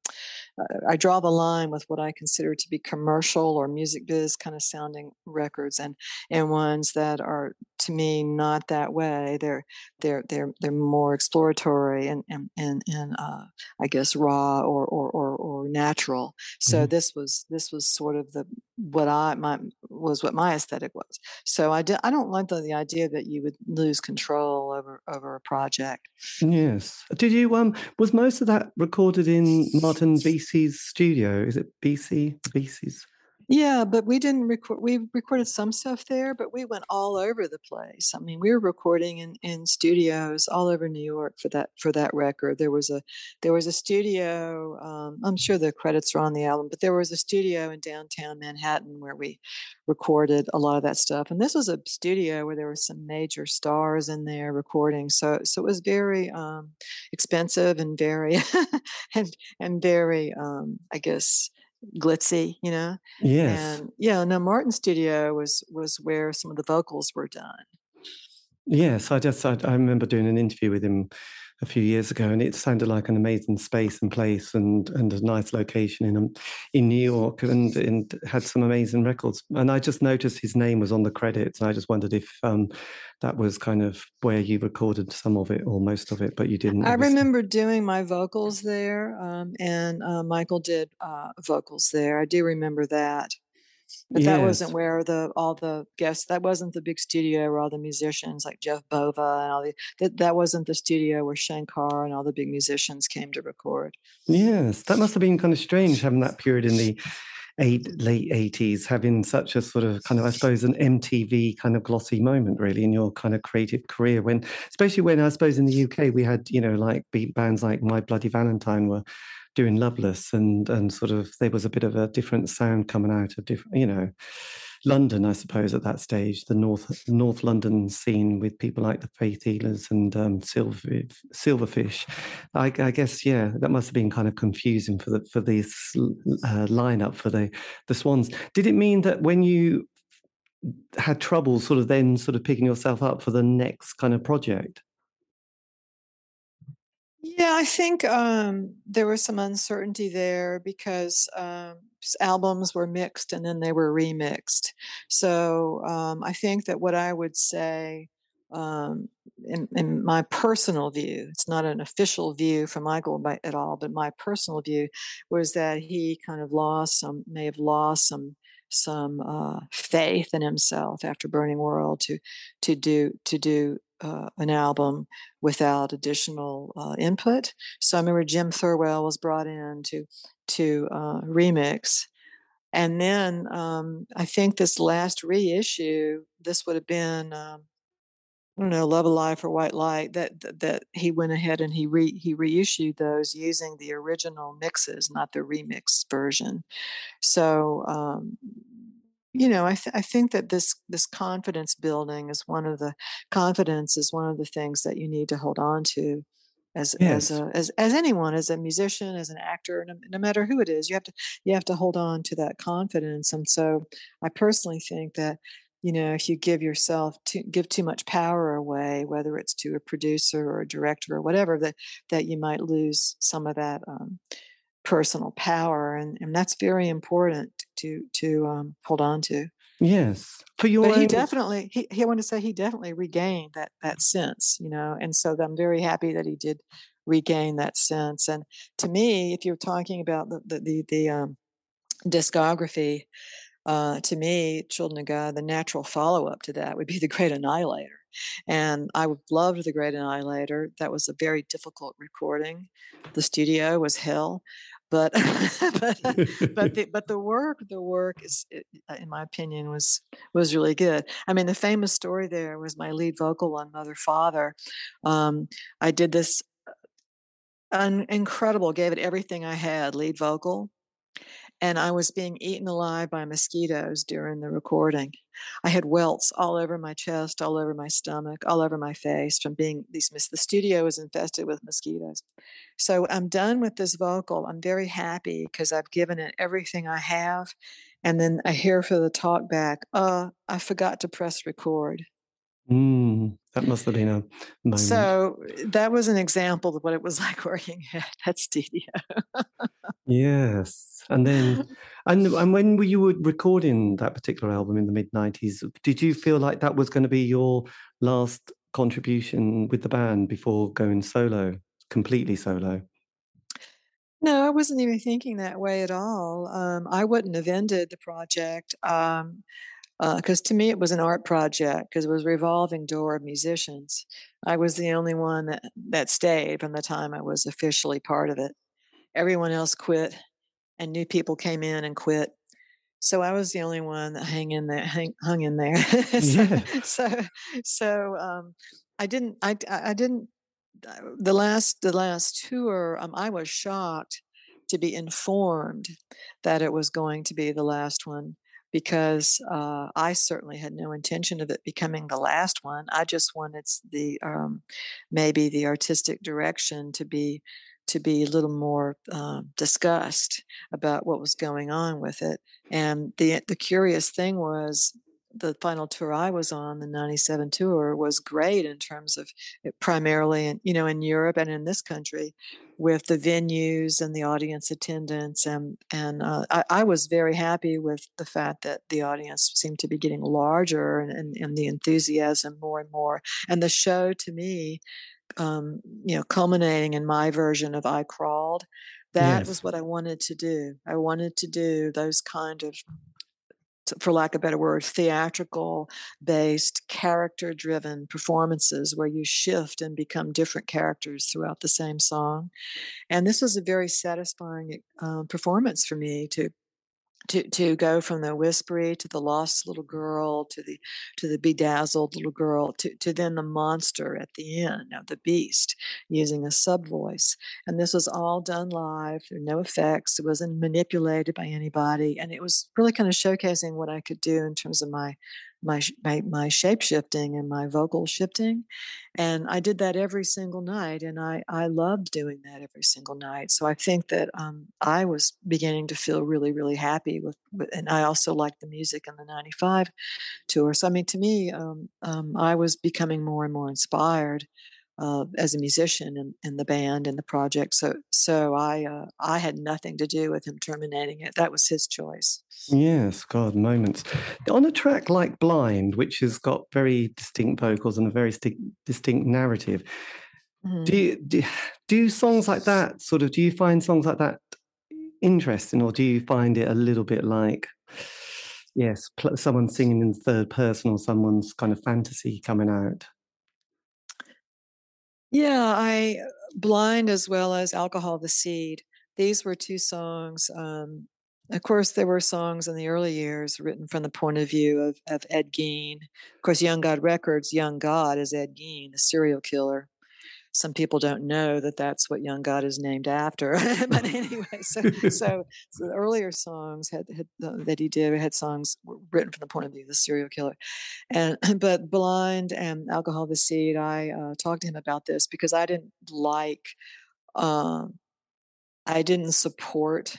C: I draw the line with what I consider to be commercial or music biz kind of sounding records, and and ones that are to me not that way. They're they're they're they're more exploratory and and and, and uh, I guess raw or or or, or natural. So mm-hmm. this was this was sort of the what I my was what my aesthetic was. So I, do, I don't like the, the idea that you would lose control over over a project.
B: Yes. Did you um was most of that recorded in Martin Bisi's studio? Is it BC Bisi's?
C: Yeah, but we didn't record. We recorded some stuff there, but we went all over the place. I mean, we were recording in, in studios all over New York for that for that record. There was a there was a studio. Um, I'm sure the credits are on the album, but there was a studio in downtown Manhattan where we recorded a lot of that stuff. And this was a studio where there were some major stars in there recording. So so it was very um, expensive and very and and very um, I guess glitzy, you know.
B: Yes.
C: And yeah, no, Martin Studio was was where some of the vocals were done.
B: Yes, I just I, I remember doing an interview with him a few years ago, and it sounded like an amazing space and place, and and a nice location in um, in New York, and and had some amazing records. And I just noticed his name was on the credits, and I just wondered if um, that was kind of where you recorded some of it or most of it, but you didn't.
C: I remember doing my vocals there, um, and uh, Michael did uh, vocals there. I do remember that. But that wasn't where the all the guests. That wasn't the big studio where all the musicians like Jeff Bova and all the. That that wasn't the studio where Shankar and all the big musicians came to record.
B: Yes, that must have been kind of strange having that period in the eight late eighties, having such a sort of kind of I suppose an MTV kind of glossy moment really in your kind of creative career. When especially when I suppose in the UK we had you know like beat bands like My Bloody Valentine were doing Loveless, and and sort of there was a bit of a different sound coming out of different, you know, London, I suppose, at that stage, the North North London scene with people like the Faith Healers and um, Silver, Silverfish. I, I, guess, yeah, that must have been kind of confusing for the for this uh, lineup for the the Swans. Did it mean that when you had trouble, sort of then sort of picking yourself up for the next kind of project?
C: Yeah, I think um, there was some uncertainty there because um, albums were mixed and then they were remixed. So um, I think that what I would say, um, in, in, my personal view, it's not an official view from Michael at all, but my personal view was that he kind of lost some, may have lost some some uh, faith in himself after Burning World to to do to do uh, an album without additional uh, input. So I remember Jim Thirlwell was brought in to to uh, remix, and then um, I think this last reissue, this would have been. Um, I don't know, Love of Life or White Light. That, that that he went ahead and he re he reissued those using the original mixes, not the remix version. So um, you know I, th- I think that this this confidence building is one of the confidence is one of the things that you need to hold on to as yes. as a, as as anyone as a musician as an actor no, no, matter who it is you have to you have to hold on to that confidence and so i personally think that you know if you give yourself to give too much power away whether it's to a producer or a director or whatever that that you might lose some of that um, personal power and, and that's very important to to um, hold on to.
B: Yes. For
C: but he definitely he, he wanted to say he definitely regained that that sense you know and so i'm very happy that he did regain that sense. And to me if you're talking about the the the, the um, discography uh, to me children of god the natural follow-up to that would be the great annihilator. And I loved The Great Annihilator. That was a very difficult recording. The studio was hell but but but the, but the work the work is uh, in my opinion was was really good. I mean the famous story there was my lead vocal on mother father. Um, i did this uh, un- incredible gave it everything i had lead vocal and I was being eaten alive by mosquitoes during the recording. I had welts all over my chest, all over my stomach, all over my face from being these. The studio was infested with mosquitoes. So I'm done with this vocal. I'm very happy because I've given it everything I have. And then I hear for the talk back, uh, I forgot to press record.
B: Mm, that must have been a moment.
C: So that was an example of what it was like working at, that studio.
B: yes, and then and and when were you recording that particular album in the mid '90s? Did you feel like that was going to be your last contribution with the band before going solo, completely solo?
C: No, I wasn't even thinking that way at all. Um, I wouldn't have ended the project. Um, because uh, to me it was an art project because it was a revolving door of musicians. I was the only one that, that stayed from the time I was officially part of it. Everyone else quit, and new people came in and quit. So I was the only one that hang in there, hang, hung in there. so, yeah. so, so um, I didn't, I, I didn't. Uh, the last, the last tour, um, I was shocked to be informed that it was going to be the last one because uh, I certainly had no intention of it becoming the last one. I just wanted the um, maybe the artistic direction to be to be a little more uh, discussed about what was going on with it. And the the curious thing was the final tour I was on, the 97 tour, was great in terms of primarily in, you know, in Europe and in this country with the venues and the audience attendance. And, and uh, I, I, was very happy with the fact that the audience seemed to be getting larger and, and, and the enthusiasm more and more. And the show to me, um, you know, culminating in my version of I Crawled, that yes. was what I wanted to do. I wanted to do those kind of for lack of a better word, theatrical based, character driven performances where you shift and become different characters throughout the same song. And this was a very satisfying uh, performance for me to to to go from the whispery to the lost little girl to the to the bedazzled little girl to to then the monster at the end of the beast using a sub voice. And this was all done live there were no effects. It wasn't manipulated by anybody. And it was really kind of showcasing what i could do in terms of my my my, my shape shifting and my vocal shifting and i did that every single night and i i loved doing that every single night so i think that um, i was beginning to feel really really happy with, with and i also liked the music in the 95 tour so i mean to me um, um, i was becoming more and more inspired uh, as a musician in, in, the band and the project. So so I uh, I had nothing to do with him terminating it. That was his choice.
B: Yes, God, moments on a track like "Blind," which has got very distinct vocals and a very sti- distinct narrative. Mm-hmm. Do, you, do do songs like that sort of? Do you find songs like that interesting, or do you find it a little bit like? Yes, pl- someone singing in third person or someone's kind of fantasy coming out.
C: Yeah, I uh, Blind as well as Alcohol the Seed. These were two songs. Um, of course, there were songs in the early years written from the point of view of, of Ed Gein. Of course, Young God Records, Young God is Ed Gein, the serial killer some people don't know that that's what Young God is named after. but anyway, so, so, so the earlier songs had, had uh, that he did had songs written from the point of view of the serial killer, and but Blind and Alcohol the Seed, I uh, talked to him about this because I didn't like. Uh, I didn't support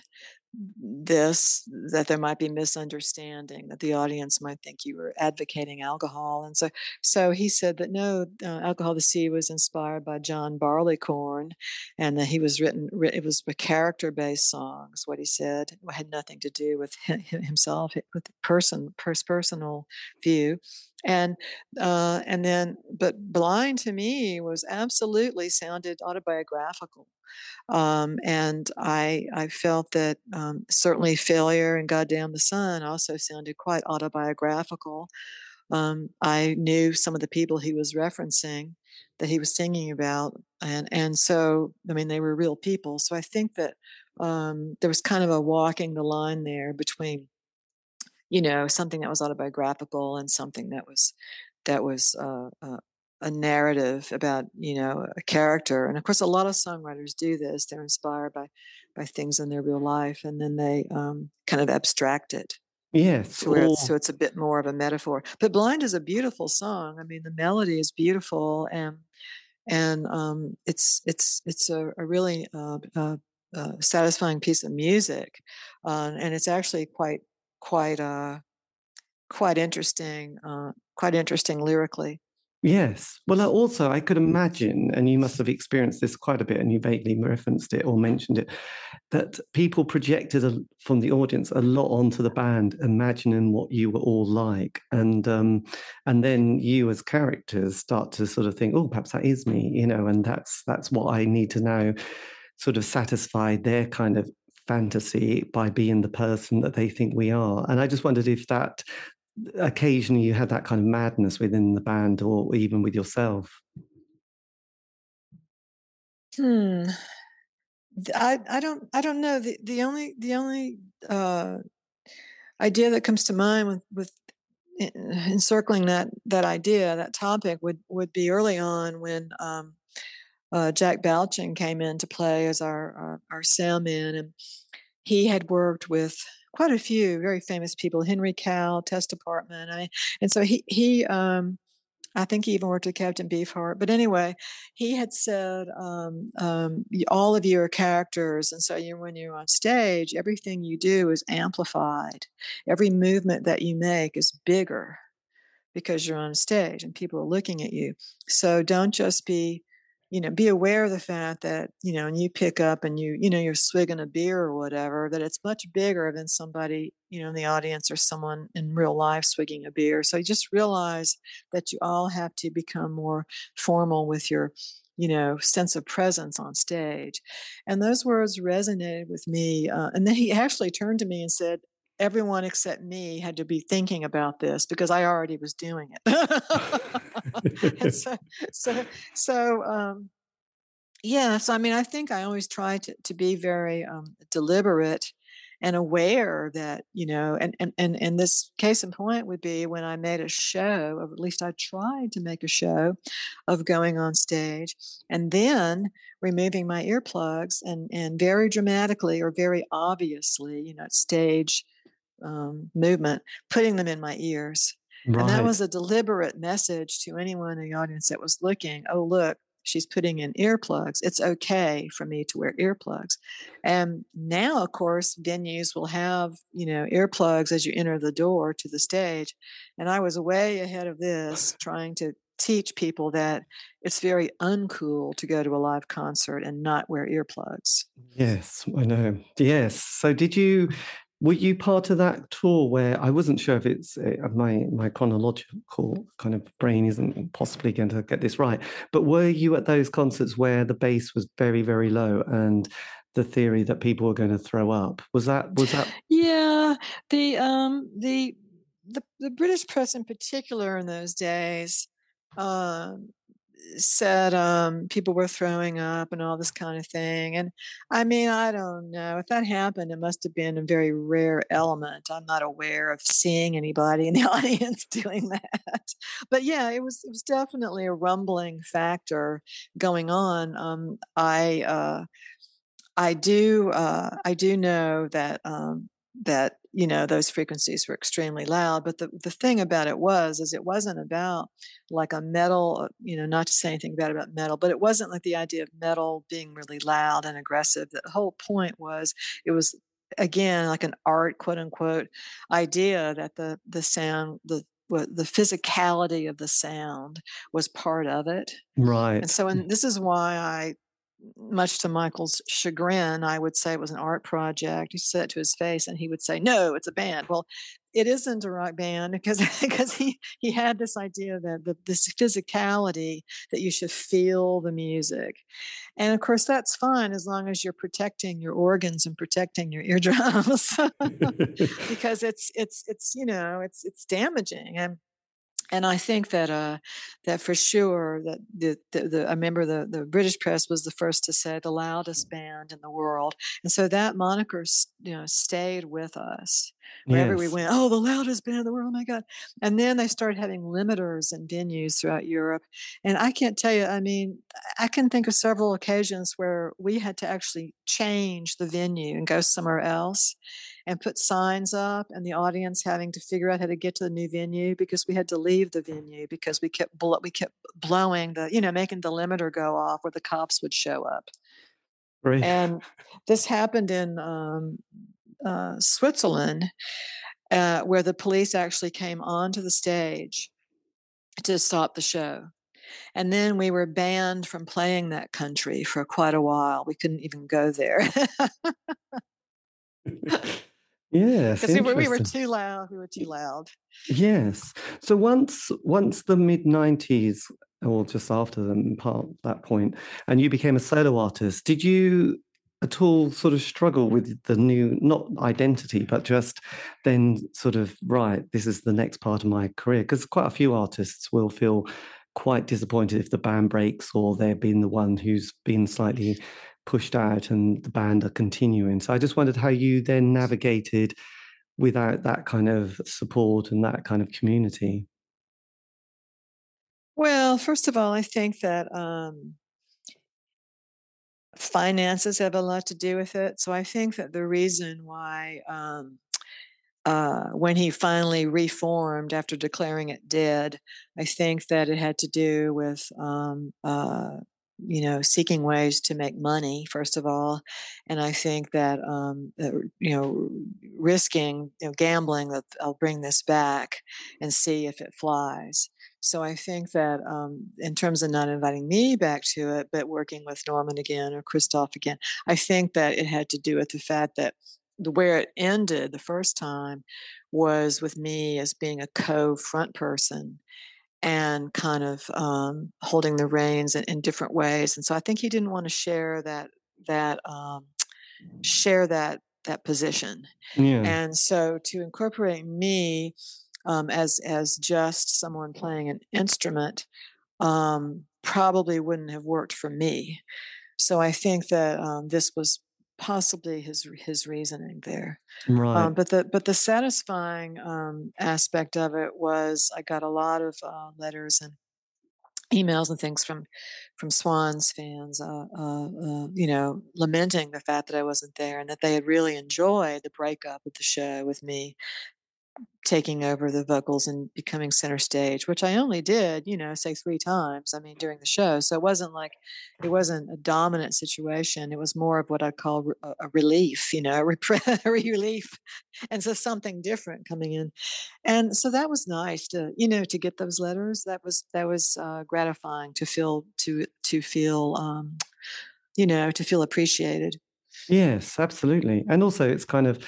C: this that there might be misunderstanding that the audience might think you were advocating alcohol and so so he said that no uh, alcohol the seed was inspired by john barleycorn and that he was written it was a character based songs what he said it had nothing to do with himself with person pers- personal view and uh, and then but blind to me was absolutely sounded autobiographical um, and I I felt that um, certainly failure and goddamn the sun also sounded quite autobiographical. Um, I knew some of the people he was referencing that he was singing about, and and so I mean they were real people. So I think that um, there was kind of a walking the line there between you know something that was autobiographical and something that was that was uh, uh, a narrative about you know a character. And of course a lot of songwriters do this. They're inspired by by things in their real life and then they um, kind of abstract it
B: yes.
C: so it's, so it's a bit more of a metaphor. But blind is a beautiful song. I mean the melody is beautiful and and um, it's it's it's a, a really uh, uh, uh, satisfying piece of music uh, and it's actually quite quite uh quite interesting uh, quite interesting lyrically.
B: Yes. Well, also, I could imagine, and you must have experienced this quite a bit, and you vaguely referenced it or mentioned it, that people projected a, from the audience a lot onto the band, imagining what you were all like, and um, and then you as characters start to sort of think, oh, perhaps that is me, you know, and that's that's what I need to now sort of satisfy their kind of fantasy by being the person that they think we are. And I just wondered if that occasionally you had that kind of madness within the band or even with yourself?
C: Hmm. I I don't I don't know the the only the only uh, idea that comes to mind with with encircling that that idea that topic would would be early on when um, uh, Jack Balchin came in to play as our our, our sound man and he had worked with quite a few very famous people, Henry Cow, Test Department. I, and so he, he, um, I think he even worked with Captain Beefheart. But anyway, he had said, um, um, all of you are characters. And so you, when you're on stage, everything you do is amplified. Every movement that you make is bigger because you're on stage and people are looking at you. So don't just be you know be aware of the fact that you know and you pick up and you you know you're swigging a beer or whatever that it's much bigger than somebody you know in the audience or someone in real life swigging a beer. So you just realize that you all have to become more formal with your you know sense of presence on stage. And those words resonated with me uh, and then he actually turned to me and said everyone except me had to be thinking about this because I already was doing it. so, so, so, um, yeah. So, I mean, I think I always try to, to be very um, deliberate and aware that you know and, and and and this case in point would be when i made a show or at least i tried to make a show of going on stage and then removing my earplugs and and very dramatically or very obviously you know stage um, movement, putting them in my ears. Right. And that was a deliberate message to anyone in the audience that was looking. Oh, look, she's putting in earplugs. It's okay for me to wear earplugs. And now, of course, venues will have, you know, earplugs as you enter the door to the stage. And I was way ahead of this, trying to teach people that it's very uncool to go to a live concert and not wear earplugs.
B: Yes, I know. Yes. So did you were you part of that tour where I wasn't sure if it's uh, my my chronological kind of brain isn't possibly going to get this right, but were you at those concerts where the bass was very very low and the theory that people were going to throw up? Was that was that
C: yeah the um the the, the british press in particular in those days um said um, people were throwing up and all this kind of thing. And I mean, I don't know. If that happened, it must have been a very rare element. I'm not aware of seeing anybody in the audience doing that. But yeah, it was it was definitely a rumbling factor going on. Um, I uh, I do uh, I do know that um, that you know those frequencies were extremely loud but the, the thing about it was is it wasn't about like a metal uh, you know not to say anything bad about metal but it wasn't like the idea of metal being really loud and aggressive. The whole point was it was again like an art quote unquote idea that the the sound the the physicality of the sound was part of it.
B: Right.
C: And so and this is why i much to Michael's chagrin, I would say it was an art project. He said it to his face, and he would say, "No, it's a band." Well, it isn't a rock band because because he he had this idea that the, this physicality that you should feel the music, and of course that's fine as long as you're protecting your organs and protecting your eardrums because it's it's it's you know it's it's damaging and and I think that uh, that for sure that the, the, the, I remember the the British press was the first to say the loudest band in the world, and so that moniker you know stayed with us wherever yes. we went. Oh, the loudest band in the world! Oh my God! And then they started having limiters in venues throughout Europe, and I can't tell you. I mean, I can think of several occasions where we had to actually change the venue and go somewhere else and put signs up and the audience having to figure out how to get to the new venue because we had to leave the venue because we kept bl- we kept blowing the you know making the limiter go off where the cops would show up right. and this happened in um, uh, switzerland uh, where the police actually came onto the stage to stop the show. And then we were banned from playing that country for quite a while. We couldn't even go there.
B: yes,
C: because we were, we were too loud. We were too loud.
B: Yes. So once once the mid nineties, or just after the part that point, and you became a solo artist, did you at all sort of struggle with the new not identity but just then sort of right this is the next part of my career because quite a few artists will feel quite disappointed if the band breaks or they've been the one who's been slightly pushed out and the band are continuing so i just wondered how you then navigated without that kind of support and that kind of community
C: well first of all i think that um finances have a lot to do with it. So I think that the reason why um, uh, when he finally reformed after declaring it dead, I think that it had to do with um, uh, you know seeking ways to make money first of all, and I think that um, you know risking you know, gambling that I'll bring this back and see if it flies. So I think that um, in terms of not inviting me back to it, but working with Norman again or Christoph again, I think that it had to do with the fact that the where it ended the first time was with me as being a co-front person and kind of um, holding the reins in, in, different ways. And so I think he didn't want to share that that um, share that that position. Yeah. And so to incorporate me um, as as just someone playing an instrument um, probably wouldn't have worked for me. So I think that um, this was possibly his his reasoning there.
B: Right.
C: Um, but the but the satisfying um, aspect of it was I got a lot of uh, letters and emails and things from from Swans fans, uh, uh, uh, you know, lamenting the fact that I wasn't there and that they had really enjoyed the breakup of the show with me taking over the vocals and becoming center stage, which I only did, you know, say three times. I mean, during the show, so it wasn't like it wasn't a dominant situation. It was more of what I call a, relief, you know, a, a relief, and so something different coming in, and so that was nice to, you know, to get those letters. That was that was uh, gratifying to feel to to feel, um, you know, to feel appreciated.
B: Yes, absolutely, and also it's kind of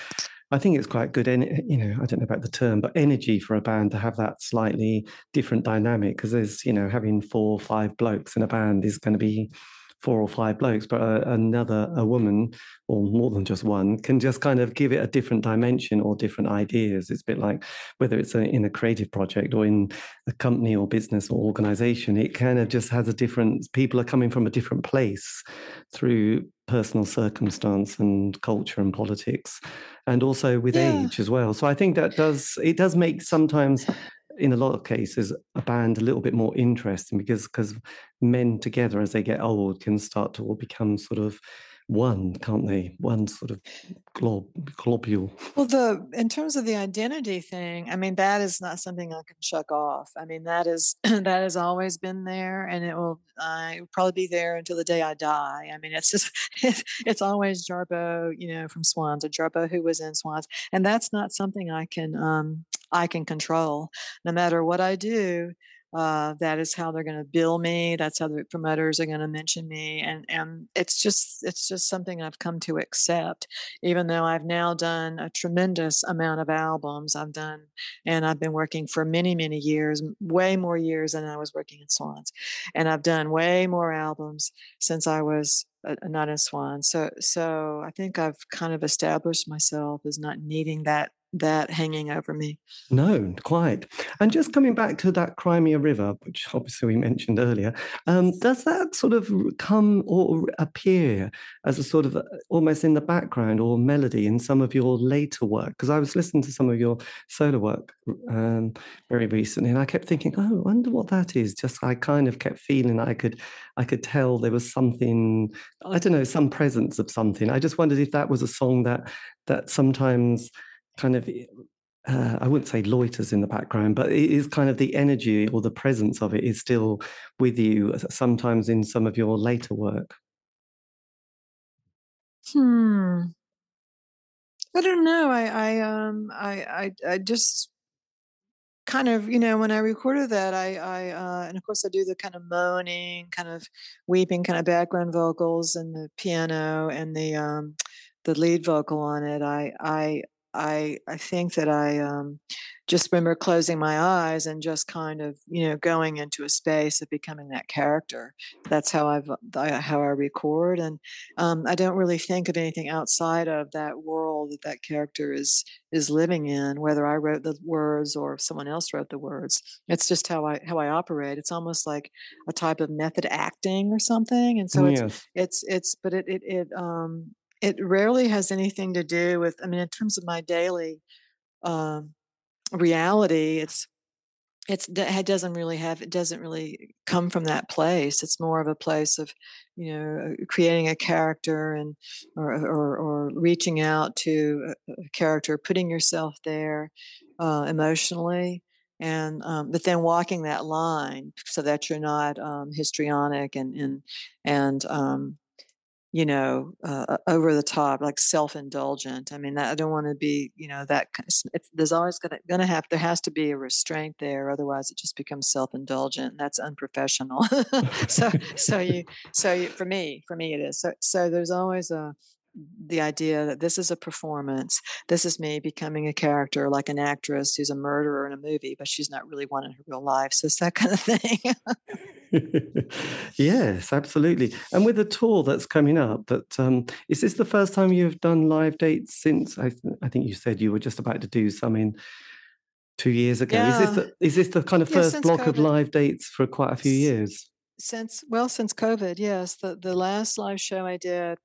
B: I think it's quite good, and you know, I don't know about the term, but energy for a band to have that slightly different dynamic because there's, you know, having four or five blokes in a band is going to be four or five blokes, but a, another, a woman, or more than just one, can just kind of give it a different dimension or different ideas. It's a bit like whether it's a, in a creative project or in a company or business or organization, it kind of just has a different, people are coming from a different place through personal circumstance and culture and politics and also with yeah. age as well so i think that does it does make sometimes in a lot of cases a band a little bit more interesting because because men together as they get old can start to all become sort of one, can't they? One sort of glob, globule.
C: Well, the in terms of the identity thing, I mean, that is not something I can chuck off. I mean, that is that has always been there, and it will uh, probably be there until the day I die. I mean, it's just it's, it's always Jarboe, you know, from Swans or Jarboe who was in Swans, and that's not something I can um, I can control. No matter what I do, uh, that is how they're going to bill me. That's how the promoters are going to mention me, and and it's just it's just something I've come to accept. Even though I've now done a tremendous amount of albums, I've done, and I've been working for many many years, way more years than I was working in Swans, and I've done way more albums since I was uh, not in Swan. So so I think I've kind of established myself as not needing that that hanging over me.
B: No, quite. And just coming back to that Cry Me a River, which obviously we mentioned earlier, um, does that sort of come or appear as a sort of uh, almost in the background or melody in some of your later work? Because I was listening to some of your solo work um, very recently, and I kept thinking, oh, I wonder what that is. Just I kind of kept feeling I could, I could tell there was something, I don't know, some presence of something. I just wondered if that was a song that that sometimes kind of uh, I wouldn't say loiters in the background, but it is kind of the energy or the presence of it is still with you uh, sometimes in some of your later work.
C: Hmm. I don't know. I I um I I I just kind of you know when i recorded that i i uh, and of course i do the kind of moaning kind of weeping kind of background vocals and the piano and the um the lead vocal on it i i i i think that i um just remember closing my eyes and just kind of you know going into a space of becoming that character. That's how i've how i record and um, i don't really think of anything outside of that world that that character is is living in whether i wrote the words or if someone else wrote the words. It's just how i how i operate. It's almost like a type of method acting or something and so it's it's it's but it it, it um it rarely has anything to do with i mean in terms of my daily um reality it's it's it doesn't really have it doesn't really come from that place. It's more of a place of you know uh, creating a character and or or, or reaching out to a character putting yourself there uh, emotionally and um, but then walking that line so that you're not um, histrionic and and and um, you know, uh, over the top, like self indulgent. I mean, I don't want to be, you know, that there's always gonna gonna have there has to be a restraint there, otherwise it just becomes self indulgent. That's unprofessional. so so you so you, for me for me it is. So so there's always a the idea that this is a performance. This is me becoming a character, like an actress who's a murderer in a movie, but she's not really one in her real life. So it's that kind of thing.
B: yes, absolutely. And with the tour that's coming up, that um, is this the first time you've done live dates since? I, I think you said you were just about to do some in two years ago. Yeah. Is this the, is this the kind of first block COVID. of live dates for quite a few years?
C: Since well, since COVID, yes. The the last live show I did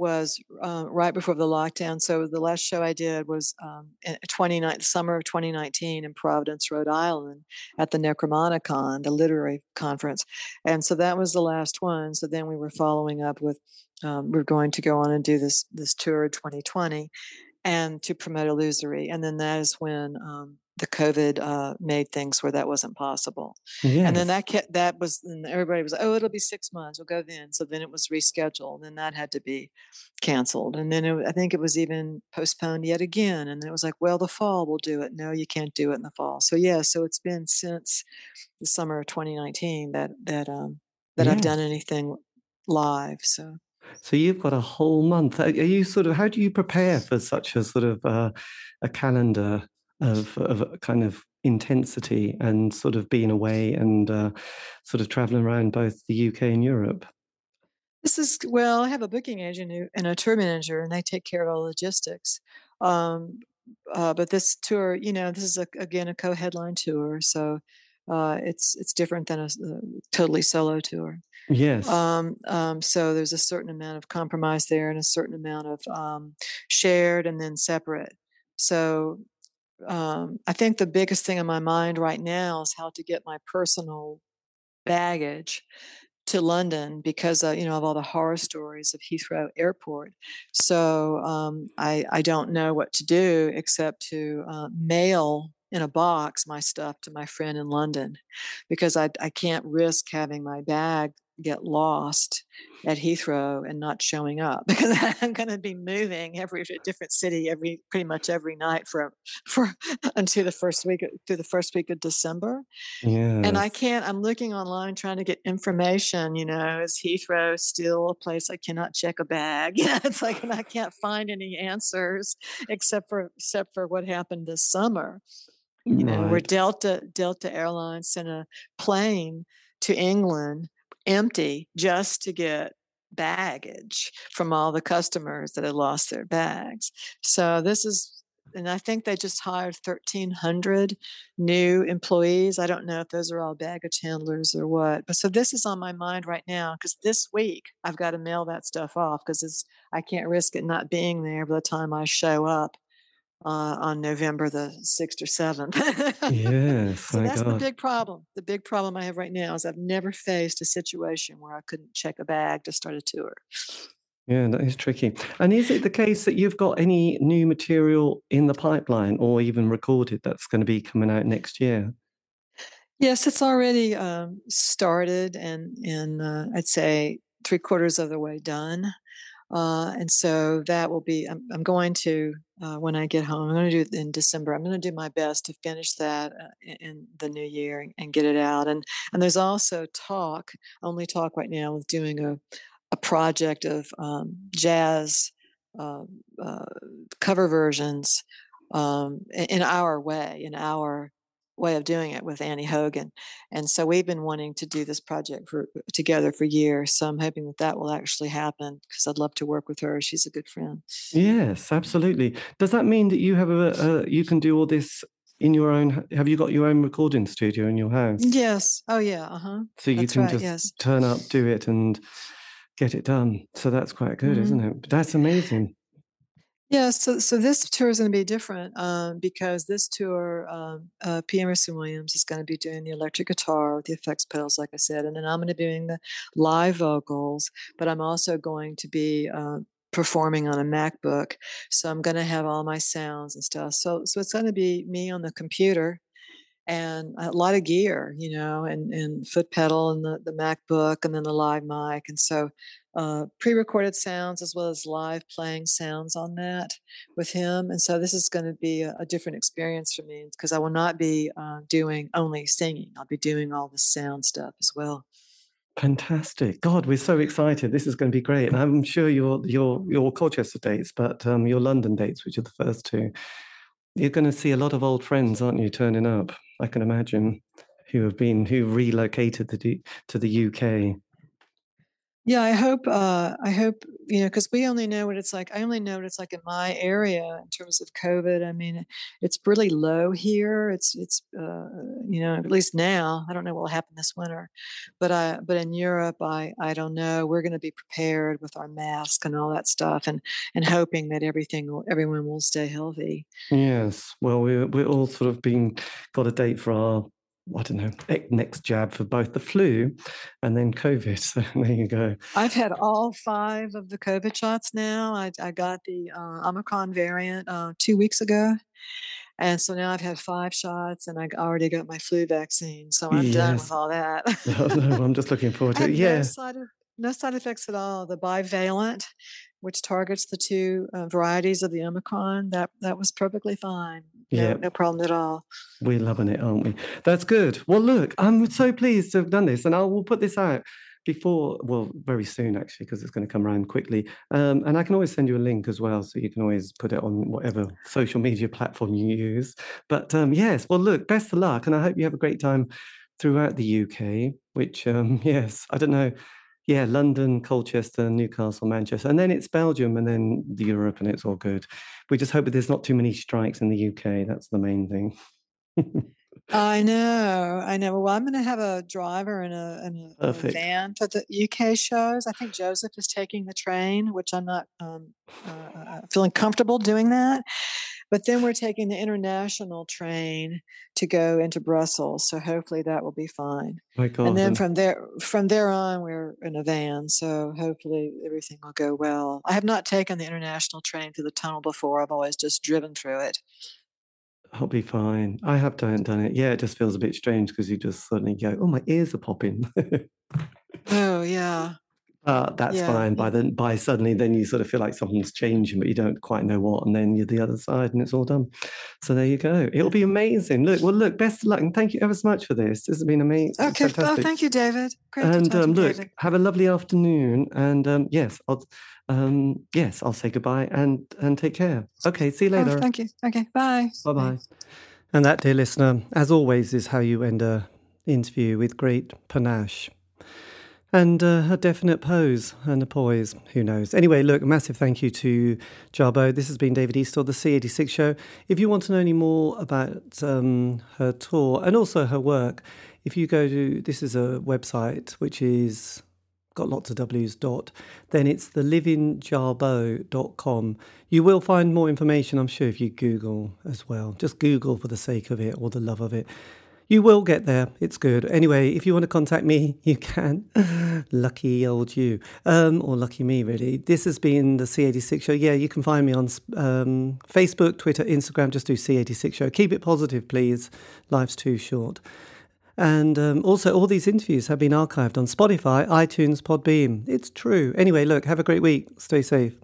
C: was uh, right before the lockdown. So the last show I did was um, in 29, summer of 2019 in Providence, Rhode Island, at the NecronomiCon, the literary conference, and so that was the last one. So then we were following up with, um, we're going to go on and do this this tour 2020, and to promote illusory, and then that is when um, the COVID uh, made things where that wasn't possible. Yes. And then that kept, that was, and everybody was, oh, it'll be six months. We'll go then. So then it was rescheduled and then that had to be canceled. And then it, I think it was even postponed yet again. And it was like, well, the fall we'll do it. No, you can't do it in the fall. So yeah, so it's been since the summer of 2019 that, that, um, that yes. I've done anything live. So.
B: So you've got a whole month. Are you sort of? How do you prepare for such a sort of uh, a calendar of, of kind of intensity and sort of being away and uh, sort of traveling around both the UK and Europe?
C: This is well, I have a booking agent and a tour manager, and they take care of all logistics. Um, uh, but this tour, you know, this is a, again a co-headline tour, so uh, it's it's different than a, a, totally solo tour.
B: Yes.
C: Um, um, so there's a certain amount of compromise there, and a certain amount of um, shared and then separate. So um, I think the biggest thing in my mind right now is how to get my personal baggage to London because uh, you know of all the horror stories of Heathrow Airport. So um, I I don't know what to do except to uh, mail in a box my stuff to my friend in London because I I can't risk having my bag get lost at Heathrow and not showing up because I'm going to be moving every different city every pretty much every night for for until the first week uh, through the first week of December.
B: Yeah.
C: And I can't. I'm looking online trying to get information. You know, is Heathrow still a place I cannot check a bag? Yeah, it's like and I can't find any answers except for except for what happened this summer. You know, right. where Delta Delta Airlines sent a plane to England empty just to get baggage from all the customers that had lost their bags. So this is and I think they just hired 1,300 new employees. I don't know if those are all baggage handlers or what. But so this is on my mind right now because this week I've got to mail that stuff off because I can't risk it not being there by the time I show up uh, on November the 6th or 7th.
B: yes.
C: so that's God. the big problem. The big problem I have right now is I've never faced a situation where I couldn't check a bag to start a tour.
B: Yeah, that is tricky. And is it the case that you've got any new material in the pipeline or even recorded that's going to be coming out next year?
C: Yes, it's already um, started and, and uh, I'd say three quarters of the way done. Uh, and so that will be, I'm, I'm going to uh, when I get home. I'm going to do it in December. I'm going to do my best to finish that uh, in, the new year and, and, get it out. And and there's also talk, only talk right now with doing a a project of um, jazz uh, uh cover versions um, in our way, in our way of doing it with Annie Hogan. And so we've been wanting to do this project for together for years. So I'm hoping that that will actually happen because I'd love to work with her. She's a good friend.
B: Yes, absolutely. Does that mean that you have a, a you can do all this in your own have you got your own recording studio in your house
C: yes oh yeah uh-huh
B: so you that's can right, just yes. turn up do it and get it done so that's quite good mm-hmm. isn't it that's amazing
C: yeah, so so this tour is going to be different um, because this tour, um, uh, P. Emerson Williams is going to be doing the electric guitar with the effects pedals, like I said, and then I'm going to be doing the live vocals. But I'm also going to be uh, performing on a MacBook, so I'm going to have all my sounds and stuff. So so it's going to be me on the computer and a lot of gear, you know, and, and foot pedal and the, the MacBook and then the live mic. And so uh, pre-recorded sounds as well as live playing sounds on that with him and so this is going to be a, a, different experience for me because i will not be uh, doing only singing i'll be doing all the sound stuff as well.
B: Fantastic. God we're so excited. This is going to be great and i'm sure your your your colchester dates but um, your london dates which are the first two you're going to see a lot of old friends aren't you turning up? I can imagine who have been who relocated the, to the uk
C: yeah, I hope. Uh, I hope you know because we only know what it's like. I only know what it's like in my area in terms of COVID. I mean, it's really low here. It's it's uh, you know at least now. I don't know what will happen this winter, but I but in Europe, I I don't know. We're going to be prepared with our mask and all that stuff, and and hoping that everything will, everyone will stay healthy.
B: Yes. Well, we're we're all sort of being got a date for our I don't know, next jab for both the flu and then COVID. So there you go.
C: I've had all five of the COVID shots now. I, I got the uh, Omicron variant uh, two weeks ago. And so now I've had five shots and I already got my flu vaccine. So I'm yes. done with all that.
B: no, no, I'm just looking forward to it. Yeah.
C: No side, no side effects at all. The bivalent, which targets the two uh, varieties of the Omicron, that, that was perfectly fine. Yeah. No, no problem at all.
B: We're loving it, aren't we? That's good. Well, look, I'm so pleased to have done this, and I will put this out before, well, very soon actually, because it's going to come around quickly. Um, and I can always send you a link as well, so you can always put it on whatever social media platform you use. But um, yes, well, look, best of luck, and I hope you have a great time throughout the UK. Which, um, yes, I don't know yeah, London, Colchester, Newcastle, Manchester, and then it's Belgium, and then Europe, and it's all good. We just hope that there's not too many strikes in the UK. That's the main thing.
C: I know, I know. Well, I'm going to have a driver and a, and a, a, van for the UK shows. I think Jozef is taking the train, which I'm not um, uh, uh feeling comfortable doing that. But then we're taking the international train to go into Brussels, so hopefully that will be fine. And then from there, from there on, we're in a van, so hopefully everything will go well. I have not taken the international train through the tunnel before. I've always just driven through it.
B: I'll be fine. I have done, done it. Yeah, it just feels a bit strange because you just suddenly go, "Oh, my ears are popping."
C: oh yeah,
B: uh, that's yeah. fine. By then, by suddenly, then you sort of feel like something's changing, but you don't quite know what, and then you're the other side, and it's all done. So there you go. It'll be amazing. Look, well, look. Best of luck, and thank you ever so much for this. This has been amazing.
C: Okay, well, thank you, David.
B: Great and um, look, David. have a lovely afternoon, and um, yes, I'll um, yes, I'll say goodbye and and take care. Okay, see you oh, later.
C: Oh, thank you. Okay, bye.
B: Bye bye. And that, dear listener, as always, is how you end a interview with great panache and uh, a definite pose and a poise. Who knows? Anyway, look, massive thank you to Jarboe. This has been David Eastaugh, the C86 show. If you want to know any more about um, her tour and also her work, if you go to this is a website which is got lots of W's dot, then it's the livingjarboe.com. You will find more information, I'm sure, if you Google as well. Just Google for the sake of it or the love of it. You will get there. It's good. Anyway, if you want to contact me, you can. lucky old you. Um, or lucky me, really. This has been the C86 Show. Yeah, you can find me on um, Facebook, Twitter, Instagram. Just do C86 Show. Keep it positive, please. Life's too short. And um, also, all these interviews have been archived on Spotify, iTunes, Podbean. It's true. Anyway, look, have a great week. Stay safe.